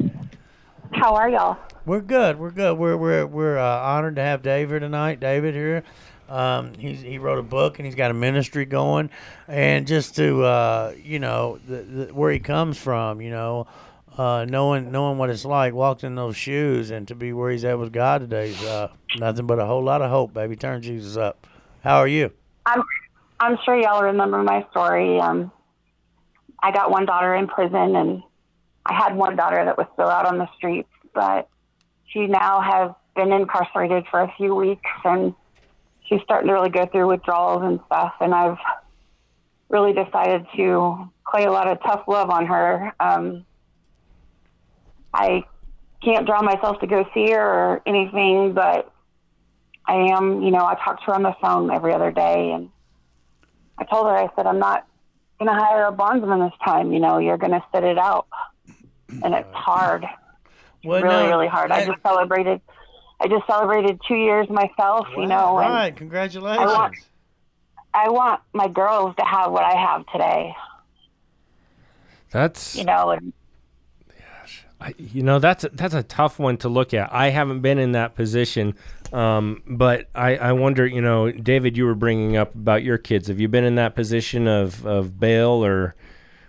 S9: How are y'all?
S1: We're good. We're good. We're we're we're uh, honored to have David here tonight. David here. Um, he's he wrote a book and he's got a ministry going, and just to uh, you know the, the, where he comes from, you know, uh, knowing knowing what it's like, walked in those shoes, and to be where he's at with God today is uh, nothing but a whole lot of hope, baby. Turn Jesus up. How are you?
S9: I'm I'm sure y'all remember my story. Um, I got one daughter in prison, and I had one daughter that was still out on the streets, but she now has been incarcerated for a few weeks, and she's starting to really go through withdrawals and stuff. And I've really decided to play a lot of tough love on her. Um, I can't draw myself to go see her or anything, but I am, you know, I talk to her on the phone every other day, and I told her, I said, I'm not going to hire a bondsman this time. You know, you're going to sit it out, and it's hard.
S1: Well,
S9: really,
S1: no,
S9: really hard. I
S1: and-
S9: just celebrated. I just celebrated two years myself. you know, and
S1: right. Congratulations.
S9: I want, I want my girls to have what I have today.
S2: That's
S9: You know, and
S2: I, you know that's that's a tough one to look at. I haven't been in that position, um, but I, I wonder. You know, David, you were bringing up about your kids. Have you been in that position of of bail or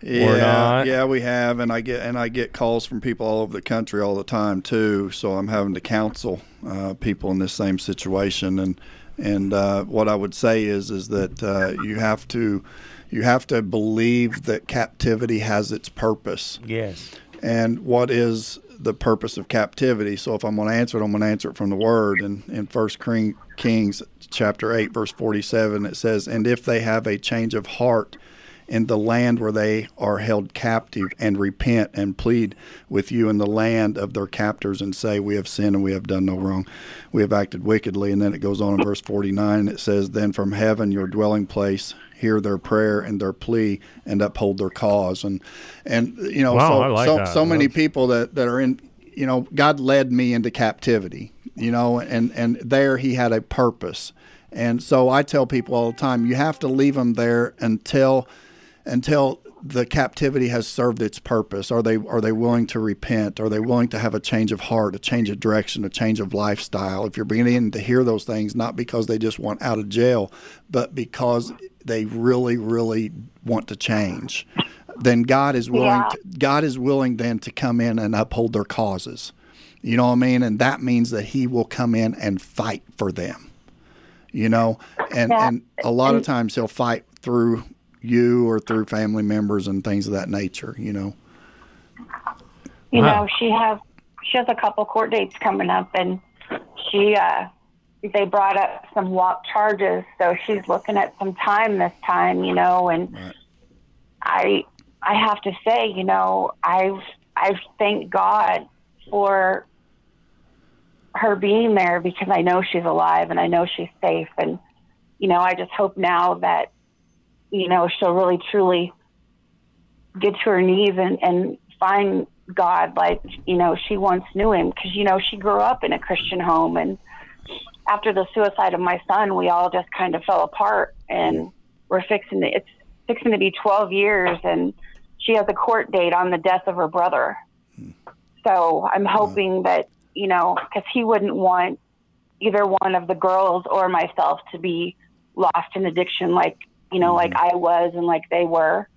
S3: Yeah,
S2: or not?
S3: yeah, we have, and I get and I get calls from people all over the country all the time too. So I'm having to counsel uh, people in this same situation, and and uh, what I would say is is that uh, you have to you have to believe that captivity has its purpose.
S1: Yes.
S3: And what is the purpose of captivity? So if I'm going to answer it, I'm going to answer it from the Word. And in First Kings chapter eight, verse forty-seven, it says, "And if they have a change of heart." In the land where they are held captive and repent and plead with you in the land of their captors and say, We have sinned and we have done no wrong. We have acted wickedly. And then it goes on in verse 49 and it says, Then from heaven, your dwelling place, hear their prayer and their plea and uphold their cause. And, and you know,
S2: Wow,
S3: so,
S2: like
S3: so,
S2: that.
S3: so many
S2: That's-
S3: people that, that are in, you know, God led me into captivity, you know, and, and there he had a purpose. And so I tell people all the time, you have to leave them there until until the captivity has served its purpose. Are they are they willing to repent? Are they willing to have a change of heart, a change of direction, a change of lifestyle? If you're beginning to hear those things, not because they just want out of jail, but because they really, really want to change, then God is willing.
S9: Yeah.
S3: To, God is willing then to come in and uphold their causes. You know what I mean? And that means that He will come in and fight for them you know and
S9: Yeah.
S3: and a lot of times he'll fight through you or through family members and things of that nature you know
S9: you
S2: Wow.
S9: know she has she has a couple court dates coming up and she uh they brought up some walk charges so she's looking at some time this time you know and
S3: Right.
S9: i i have to say you know i've i've thanked god for her being there because i know she's alive and i know she's safe and you know i just hope now that you know she'll really truly get to her knees and and find God like you know she once knew him. Because you know she grew up in a Christian home. And after the suicide of my son we all just kind of fell apart and we're fixing to, it's fixing to be 12 years and she has a court date on the death of her brother. So I'm hoping that you know because he wouldn't want either one of the girls or myself to be lost in addiction like you know like mm-hmm. I was and like they were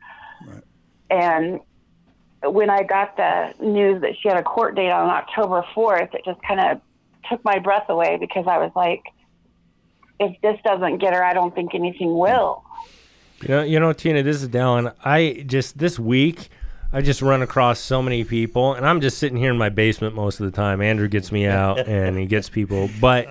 S9: and when I got the news that she had a court date on October 4th, it just kind of took my breath away because I was like, if this doesn't get her, I don't think anything mm. will.
S2: You know, you know, Tina, this is Dallan. I just this week, I just run across so many people, and I'm just sitting here in my basement most of the time. Andrew gets me out, and he gets people. But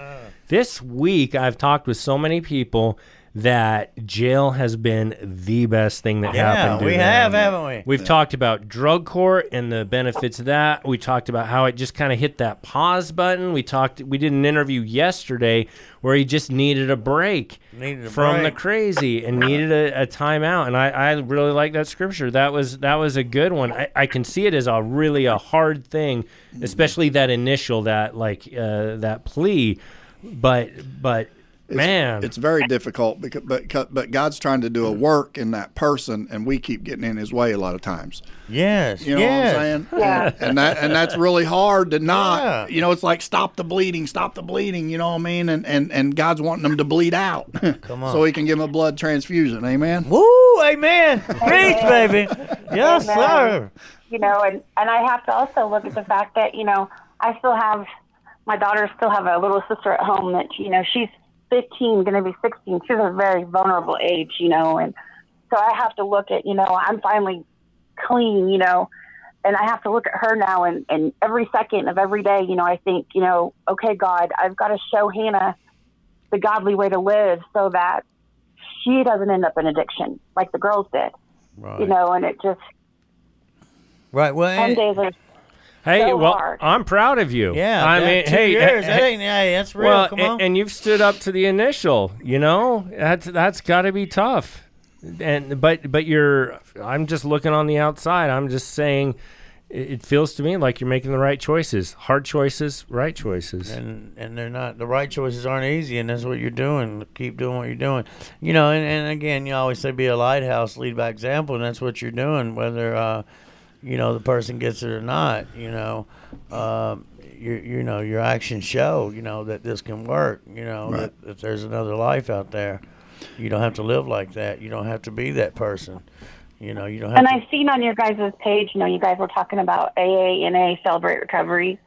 S2: this week, I've talked with so many people that jail has been the best thing that
S1: Yeah,
S2: happened. to
S1: we
S2: them.
S1: have, haven't we?
S2: We've talked about drug court and the benefits of that. We talked about how it just kind of hit that pause button. We talked. We did an interview yesterday where he just needed a break
S1: Needed a
S2: from the crazy and needed a, a timeout. And I, I really like that scripture. That was that was a good one. I, I can see it as a really a hard thing, especially that initial that like uh, that plea. But but man,
S3: it's very difficult because but but God's trying to do a work in that person and we keep getting in his way a lot of times
S1: Yes.
S3: you know
S1: yes.
S3: what I'm saying
S9: Yeah.
S3: and that and that's really hard to not
S1: Yeah.
S3: you know it's like stop the bleeding stop the bleeding you know what I mean and and, and God's wanting them to bleed out
S1: Come on.
S3: so he can give them a blood transfusion amen
S1: Woo! Amen. Preach, baby. Yes,
S9: Amen.
S1: sir.
S9: You know, and, and I have to also look at the fact that, you know, I still have, my daughters still have a little sister at home that, you know, she's 15, going to be 16. She's a very vulnerable age, you know, and so I have to look at, you know, I'm finally clean, you know, and I have to look at her now and, and every second of every day, you know, I think, you know, okay, God, I've got to show Hannah the godly way to live so that she doesn't end up in addiction like the girls did.
S1: Right.
S9: You know, and it just
S1: Right. Well,
S9: ten
S1: and-
S9: days are
S2: Hey,
S9: so
S2: well,
S9: hard.
S2: I'm proud of you.
S1: yeah.
S2: I mean,
S1: two
S2: hey,
S1: years,
S2: hey,
S1: that ain't, hey, that's real.
S2: well,
S1: Come
S2: a-
S1: on.
S2: and you've stood up to the initial. You know, that's that's got to be tough. And but but you're. I'm just looking on the outside. I'm just saying, it, it feels to me like you're making the right choices. Hard choices, right choices.
S1: and and they're not the right choices aren't easy and that's what you're doing keep doing what you're doing you know and, and again you always say be a lighthouse lead by example and that's what you're doing whether uh you know the person gets it or not you know um you you know your actions show you know that this can work you know
S3: Right.
S1: that, that there's another life out there you don't have to live like that you don't have to be that person you know you don't have
S9: And
S1: to
S9: I've seen on your guys' page, you know, you guys were talking about AA, and NA, Celebrate Recovery.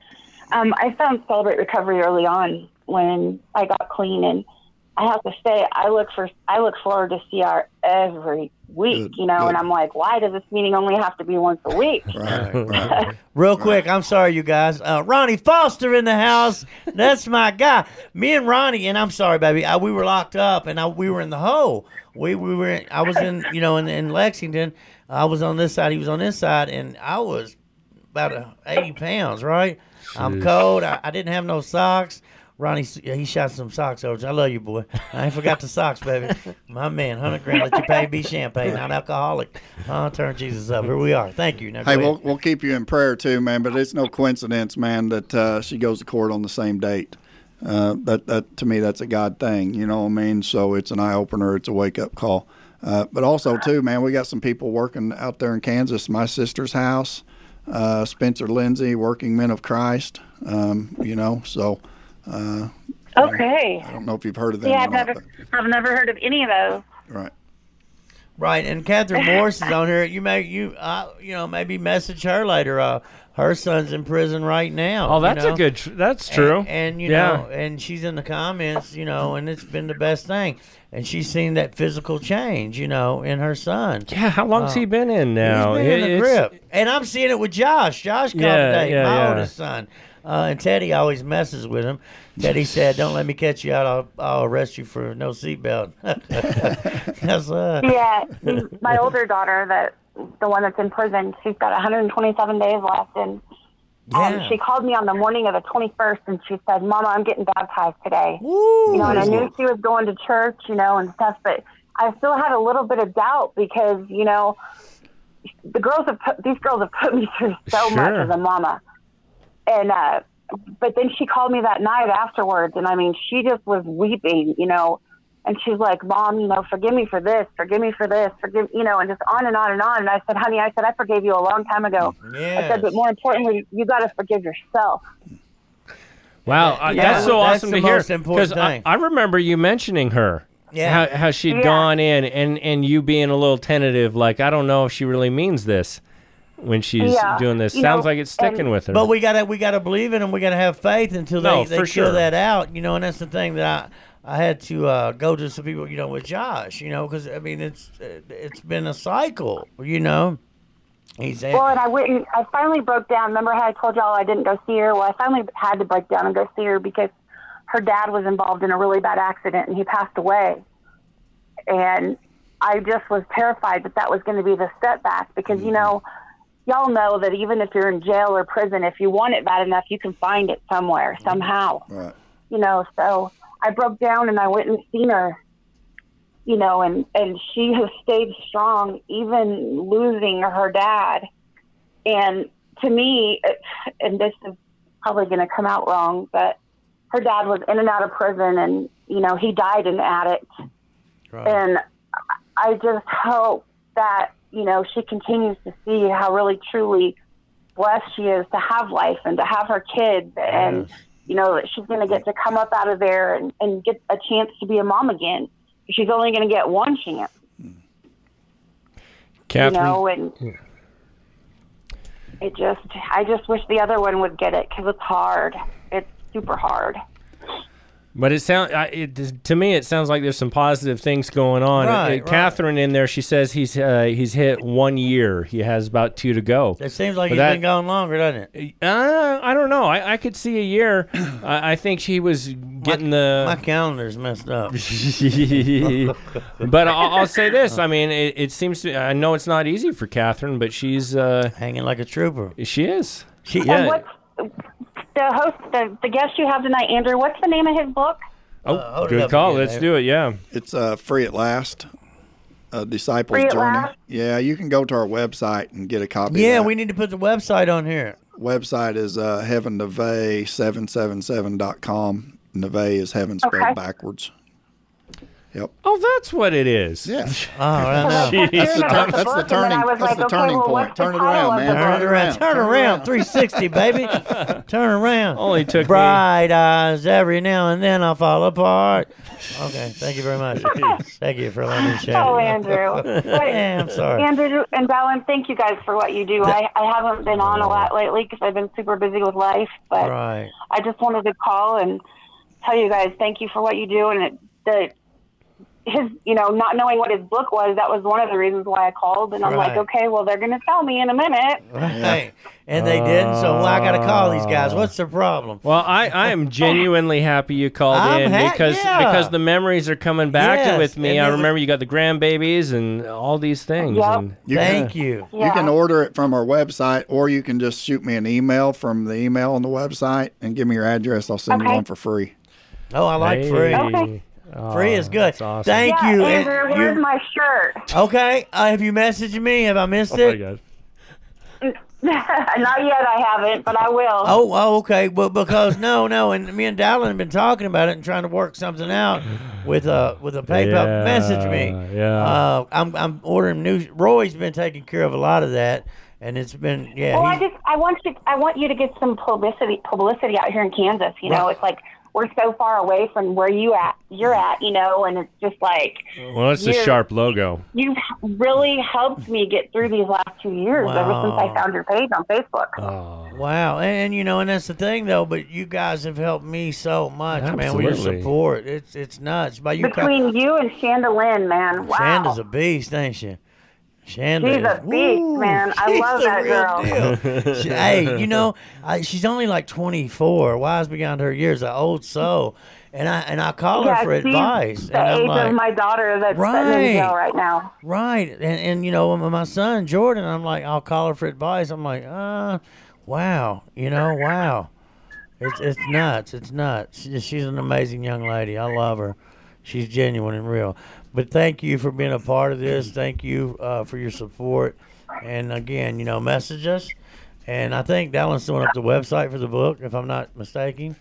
S9: Um, I found Celebrate Recovery early on when I got clean, and I have to say, I look for, I look forward to CR every week,
S3: Good,
S9: you know,
S3: good.
S9: and I'm like, why does this meeting only have to be once a week?
S3: Right, right.
S1: Real quick, I'm sorry, you guys. Uh, Ronnie Foster in the house. That's my guy. Me and Ronnie, and I'm sorry, baby. I, we were locked up, and I, we were in the hole. We we were. I was in, you know, in, in Lexington. I was on this side. He was on this side, and I was about uh, 80 pounds. Right. I'm cold. I, I didn't have no socks. Ronnie, he shot some socks over. I love you, boy. I ain't forgot the socks, baby. My man, hundred grand. Let you pay be champagne, not alcoholic. Uh, turn Jesus up. Here we are. Thank you. Now,
S3: Hey, we'll, we'll keep you in prayer too, man. But it's no coincidence, man, that uh, she goes to court on the same date. Uh, that that to me, that's a God thing. You know what I mean? So it's an eye opener. It's a wake up call. Uh, but also too, man, we got some people working out there in Kansas. My sister's house, uh, Spencer Lindsay, Working Men of Christ. Um, you know, so uh,
S9: Okay.
S3: I don't know if you've heard of them.
S9: Yeah, I've
S3: not,
S9: never, I've never heard of any of those.
S3: right.
S1: Right, and Catherine Morris is on here. You may you uh, you know maybe message her later. Uh, her son's in prison right now.
S2: Oh,
S1: you
S2: that's
S1: know?
S2: a good. Tr- that's true.
S1: And, and, you
S2: Yeah.
S1: know, and she's in the comments, you know, and it's been the best thing. And she's seen that physical change, you know, in her son.
S2: Yeah, how long's he been in now?
S1: He's been in the grip, and I'm seeing it with Josh. Josh called
S2: Yeah,
S1: today,
S2: yeah,
S1: my
S2: yeah.
S1: oldest son. Uh, and Teddy always messes with him. Teddy said, "Don't let me catch you out. I'll, I'll arrest you for no seatbelt." That's uh,
S9: Yeah, my older daughter, that the one that's in prison, she's got 127 days left, and um,
S1: Yeah.
S9: she called me on the morning of the 21st, and she said, "Mama, I'm getting baptized today."
S1: Woo.
S9: You know, and I knew she was going to church, you know, and stuff, but I still had a little bit of doubt because, you know, the girls have put, these girls have put me through so much as a mama, and uh, but then she called me that night afterwards, and I mean, she just was weeping, you know. And she's like, Mom, you know, forgive me for this, forgive me for this, forgive, you know, and just on and on and on. And I said, Honey, I said, I forgave you a long time ago. I said, but more importantly, you got to forgive yourself.
S2: Wow, I-
S1: Yeah,
S2: that's so
S1: that's
S2: awesome
S1: the
S2: to hear.
S1: most important
S2: I. I remember you mentioning her.
S1: Yeah.
S2: How, how she'd
S9: Yeah.
S2: gone in and, and you being a little tentative, like, I don't know if she really means this when she's
S9: Yeah.
S2: doing this.
S9: You
S2: Sounds
S9: know,
S2: like it's sticking
S9: and-
S2: with her.
S1: But we gotta we gotta believe in them. We gotta have faith until they,
S2: No,
S1: they
S2: for
S1: kill
S2: sure.
S1: that out. You know, and that's the thing that I I had to uh, go to some people. You know, with Josh. You know, because I mean it's it's been a cycle. You know, he's
S9: Well, and I went and I finally broke down. Remember how I told y'all I didn't go see her? Well, I finally had to break down and go see her because her dad was involved in a really bad accident and he passed away. And I just was terrified that that was going to be the setback because, you know, y'all know that even if you're in jail or prison, if you want it bad enough, you can find it somewhere, mm-hmm. somehow.
S3: Right.
S9: you know so i broke down and i went and seen her you know and and she has stayed strong even losing her dad. And to me and this is probably going to come out wrong but her dad was in and out of prison and you know he died an addict and i just hope that you know she continues to see how really truly blessed she is to have life and to have her kids and you know that she's going to get to come up out of there and, and get a chance to be a mom again. She's only going to get one chance.
S2: Catherine,
S9: you know and it just i just wish the other one would get it because it's hard. It's super hard
S2: But it sounds it, to me. It sounds like there's some positive things going on.
S1: Right,
S2: Uh,
S1: right.
S2: Catherine in there. She says he's uh, he's hit one year. He has about two to go.
S1: It seems like
S2: But
S1: he's
S2: that-
S1: been gone longer, doesn't it?
S2: Uh, I don't know. I, I could see a year. I, I think she was getting the
S1: My calendar's messed up.
S2: but I'll, I'll say this. I mean, it, it seems to. I know it's not easy for Catherine, but she's uh,
S1: hanging like a trooper.
S2: She is.
S1: She,
S2: yeah.
S9: What's the host, the, the guest you have tonight, Andrew? What's the name of his book?
S2: Oh,
S1: hold it
S2: good call.
S1: again,
S2: Let's do it. Yeah.
S3: It's uh, free at last. A disciple's
S9: Free
S3: journey.
S9: last?
S3: Yeah, you can go to our website and get a copy.
S1: Yeah,
S3: of that.
S1: we need to put the website on here.
S3: website is uh, heaven Nevaeh 777.com. Nevaeh is heaven spelled
S9: Okay.
S3: backwards. Yep.
S2: Oh, that's what it is.
S3: Yeah.
S1: Oh, I know.
S3: That's the, turn, that's the
S9: book, and then
S3: turning. That's
S9: like,
S3: the
S9: okay,
S3: turning
S9: well,
S3: point. Turn it around, man.
S1: Turn it around. Turn around. 360, baby. Turn around.
S2: Only took me-
S1: Bright eyes. Every now and then I fall apart. Okay. Thank you very much. Thank you for letting me share.
S9: Oh, Andrew.
S1: Yeah, I'm sorry.
S9: Andrew and Dallan, thank you guys for what you do. I, I haven't been on a lot lately because I've been super busy with life, but
S1: Right.
S9: I just wanted to call and tell you guys thank you for what you do. And it, the his, you know, not knowing what his book was, that was one of the reasons why I called. And I'm like, okay, well, they're going to tell me in a minute.
S1: Right. And they didn't, so well, I got to call these guys. Oh. What's the problem?
S2: Well, I, I am genuinely happy you called
S1: I'm
S2: in
S1: ha-
S2: because
S1: yeah.
S2: because the memories are coming back
S1: Yes,
S2: with me. I remember you got the grandbabies and all these things.
S9: Yep.
S2: And
S3: You
S1: Thank
S3: can,
S1: you.
S3: You can order it from our website, or you can just shoot me an email from the email on the website and give me your address. I'll send you one for free.
S1: Oh, I like
S2: Hey.
S1: free.
S9: Okay.
S2: Oh,
S1: Free is good.
S2: that's awesome.
S1: Thank
S9: yeah,
S1: you.
S9: Andrew,
S1: And
S9: where's
S1: you-
S9: my shirt?
S1: okay. Uh, have you messaged me? Have I missed
S2: Oh my
S1: it?
S2: God.
S9: Not yet, I haven't, but I will.
S1: Oh, oh, okay. Well, because no, no, and me and Dallan have been talking about it and trying to work something out with a with a PayPal.
S2: Yeah,
S1: Message me.
S2: yeah.
S1: Uh, I'm I'm ordering new. Roy's been taking care of a lot of that, and it's been yeah.
S9: Well, I just I want you I want you to get some publicity publicity out here in Kansas. You know,
S1: Right.
S9: it's like we're so far away from where you at you're at. You know, and it's just like
S2: Well, it's a sharp logo.
S9: you've really helped me get through these last two years ever since I found your page on Facebook.
S2: Oh.
S1: Wow, and, and, you know, and that's the thing though. But you guys have helped me so much, man, with your support. It's it's nuts. By you,
S9: Between you and Shanda Lynn, man, wow.
S1: Shanda's a beast, ain't she? Shanda,
S9: She's a beast,
S1: Woo,
S9: man. I love that girl.
S1: She- hey, you know, I, she's only like 24, wise beyond her years, an old soul, and I and I call
S9: yeah,
S1: her for
S9: she's
S1: advice,
S9: the
S1: and I'm
S9: age
S1: like,
S9: of my daughter that's sitting in jail right now.
S1: Right, and and you know my- my son Jordan, I'm like, I'll call her for advice. I'm like, uh, wow, you know, wow, it's it's nuts, it's nuts. She's an amazing young lady. I love her. She's genuine and real. But thank you for being a part of this. Thank you uh, for your support. And again, you know, message us. And I think Dallan's throwing up the website for the book, if I'm not mistaken.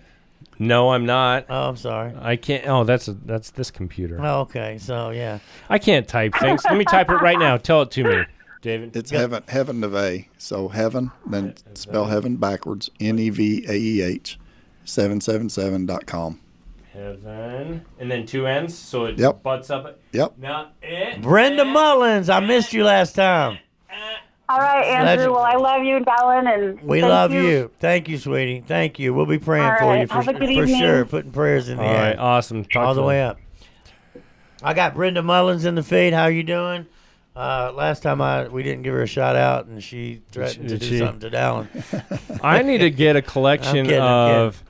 S2: No, I'm not.
S1: Oh, I'm sorry.
S2: I can't. Oh, that's a, that's this computer.
S1: Oh, okay, so yeah.
S2: I can't type things. Let me type it right now. Tell it to me, David.
S3: It's heaven, heaven Nevaeh. So heaven, then spell heaven backwards. N e v a e h, seven seven seven dot com.
S2: Heaven, and then two ends, so it
S3: Yep.
S2: butts up.
S3: Yep.
S2: Now it.
S1: Brenda Mullins, I missed you last time.
S9: All right, Andrew.
S1: Legend.
S9: Well, I love you, Dallan, and
S1: We
S9: thank
S1: love you. Thank you, sweetie. Thank you. We'll be praying
S9: All
S1: for
S9: right.
S1: you for,
S9: Have a good
S1: for
S9: evening.
S1: sure. Putting prayers in the
S2: All
S1: air.
S2: right, awesome. Talk
S1: all
S2: to
S1: the way
S2: him.
S1: up. I got Brenda Mullins in the feed. How are you doing? Uh, last time I we didn't give her a shout out, and she threatened to
S2: Did
S1: do
S2: she?
S1: something to Dallan.
S2: I need to get a collection
S1: kidding, I'm kidding.
S2: of.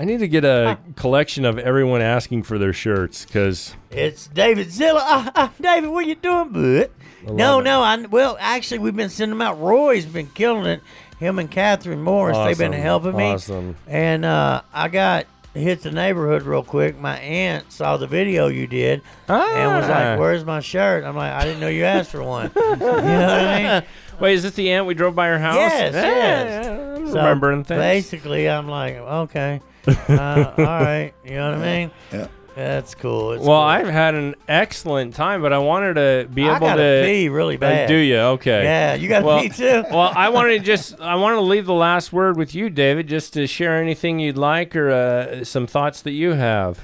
S2: I need to get a collection of everyone asking for their shirts because
S1: It's David Zilla. Ah, ah, David, what you doing, bud? No,
S2: it.
S1: no. I well, actually, we've been sending them out. Roy's been killing it. Him and Catherine Morris, they've been helping me.
S2: awesome.
S1: And uh, I got hit the neighborhood real quick. My aunt saw the video you did and was
S2: Ah.
S1: like, "Where's my shirt?" I'm like, "I didn't know you asked for one." you know what I mean?
S2: Wait, is this the aunt we drove by her house?
S1: Yes,
S2: Yeah,
S1: yes.
S2: yeah, I'm
S1: So
S2: remembering things.
S1: Basically, I'm like, okay, uh, all right. You know what I mean?
S3: Yeah.
S1: That's cool. It's
S2: well,
S1: cool.
S2: I've had an excellent time, but I wanted to be
S1: I
S2: able
S1: gotta
S2: to
S1: pee really
S2: Uh,
S1: bad.
S2: do you? Okay.
S1: Yeah, you gotta
S2: well,
S1: pee too.
S2: well, I wanted to just I wanted to leave the last word with you, David, just to share anything you'd like or uh, some thoughts that you have.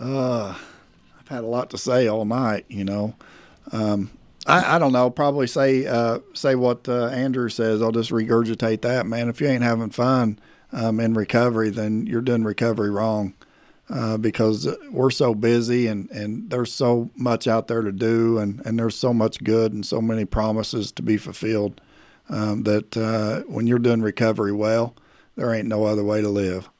S3: Uh, I've had a lot to say all night. You know, um, I, I don't know. Probably say uh, say what uh, Andrew says. I'll just regurgitate that, man. If you ain't having fun um, in recovery, then you're doing recovery wrong. Uh, because we're so busy and, and there's so much out there to do and, and there's so much good and so many promises to be fulfilled um, that uh, when you're doing recovery well, there ain't no other way to live.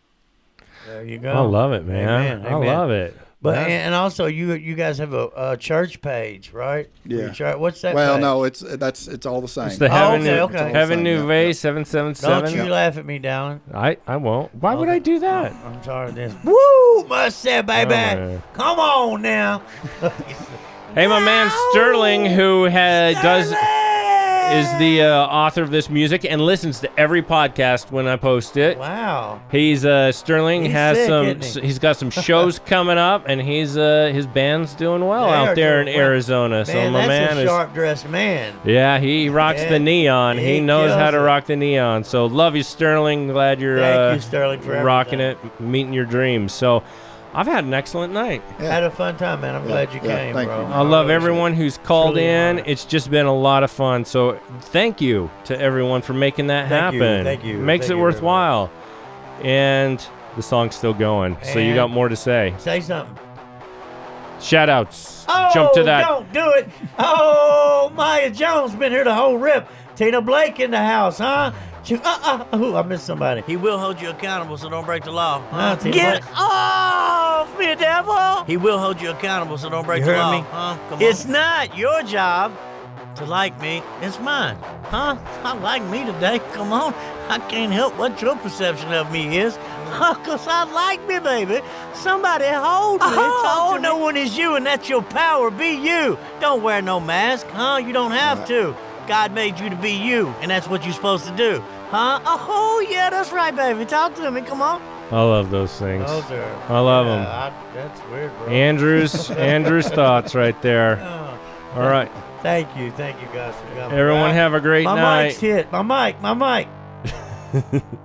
S1: There you go.
S2: I love it, man.
S1: Amen,
S2: I
S1: amen.
S2: love it.
S1: But
S3: Yeah.
S1: and, and also you you guys have a, a church page, right?
S3: Yeah.
S1: church- What's that?
S3: Well,
S1: page?
S3: no, it's that's it's all the same.
S2: Oh, it's the
S1: Oh,
S2: Heaven,
S1: okay,
S2: New,
S1: okay.
S2: Heaven
S3: Yeah,
S2: Nouveau
S3: yeah.
S2: seven seven
S1: Don't
S2: seven.
S1: you laugh at me, Dallan.
S2: I I won't. Why would I do that?
S1: I'm sorry. This. Woo, must say, baby.
S2: man.
S1: Come on now.
S2: Hey, my man Sterling, who had, does is the uh, author of this music and listens to every podcast when I post it.
S1: Wow.
S2: He's uh, Sterling
S1: He's
S2: has
S1: sick,
S2: some.
S1: isn't he?
S2: has got some shows coming up, and he's uh, his band's doing well
S1: They
S2: out there in
S1: doing well.
S2: Arizona. so
S1: Man,
S2: my
S1: that's
S2: man
S1: a
S2: is.
S1: sharp dressed man.
S2: Yeah, he rocks
S1: Yeah,
S2: the neon. He,
S1: he
S2: knows how
S1: kills
S2: to
S1: it.
S2: rock the neon. So love you, Sterling. Glad you're
S1: Thank
S2: uh,
S1: you, Sterling, for
S2: rocking
S1: everything.
S2: it, meeting your dreams. So I've had an excellent night.
S1: Had a fun time, man. I'm glad you
S3: yeah,
S1: came,
S3: thank
S1: bro.
S3: you.
S2: I love everyone who's called
S1: Truly an
S2: in.
S1: honor.
S2: It's just been a lot of fun. So thank you to everyone for making that
S1: Thank you,
S2: happen.
S1: thank you,
S2: Makes
S1: thank
S2: it
S1: you very
S2: worthwhile. And the song's still going. so you got more to say.
S1: Say something.
S2: Shout outs.
S1: Oh,
S2: Jump to that.
S1: Don't do it. Oh, Maya Jones been here the whole rip. Tina Blake in the house, huh? She, uh, uh, ooh, I missed somebody.
S5: He will hold you accountable, so don't break the law.
S1: Huh, Tina
S5: Get
S1: Blake?
S5: off me, devil! He will hold you accountable, so don't break
S1: You
S5: the
S1: heard
S5: law.
S1: me?
S5: Huh? Come
S1: It's
S5: on.
S1: not your job to like me. It's mine. Huh? I like me today. Come on. I can't help what your perception of me is. Because I like me, baby. Somebody hold me. Oh, no one is you, and that's your power. Be you. Don't wear no mask, huh? You don't have to. God made you to be you, and that's what you're supposed to do. Huh? Oh, yeah, that's right, baby. Talk to me. Come on.
S2: I love those things.
S1: Those are.
S2: I love 'em.
S1: I- that's weird, bro.
S2: Andrew's Andrew's thoughts right there.
S1: Oh,
S2: All right.
S1: thank you. Thank you, guys, for coming.
S2: Everyone
S1: Right?
S2: have a great
S1: my
S2: night.
S1: My mic's hit. My mic. My mic.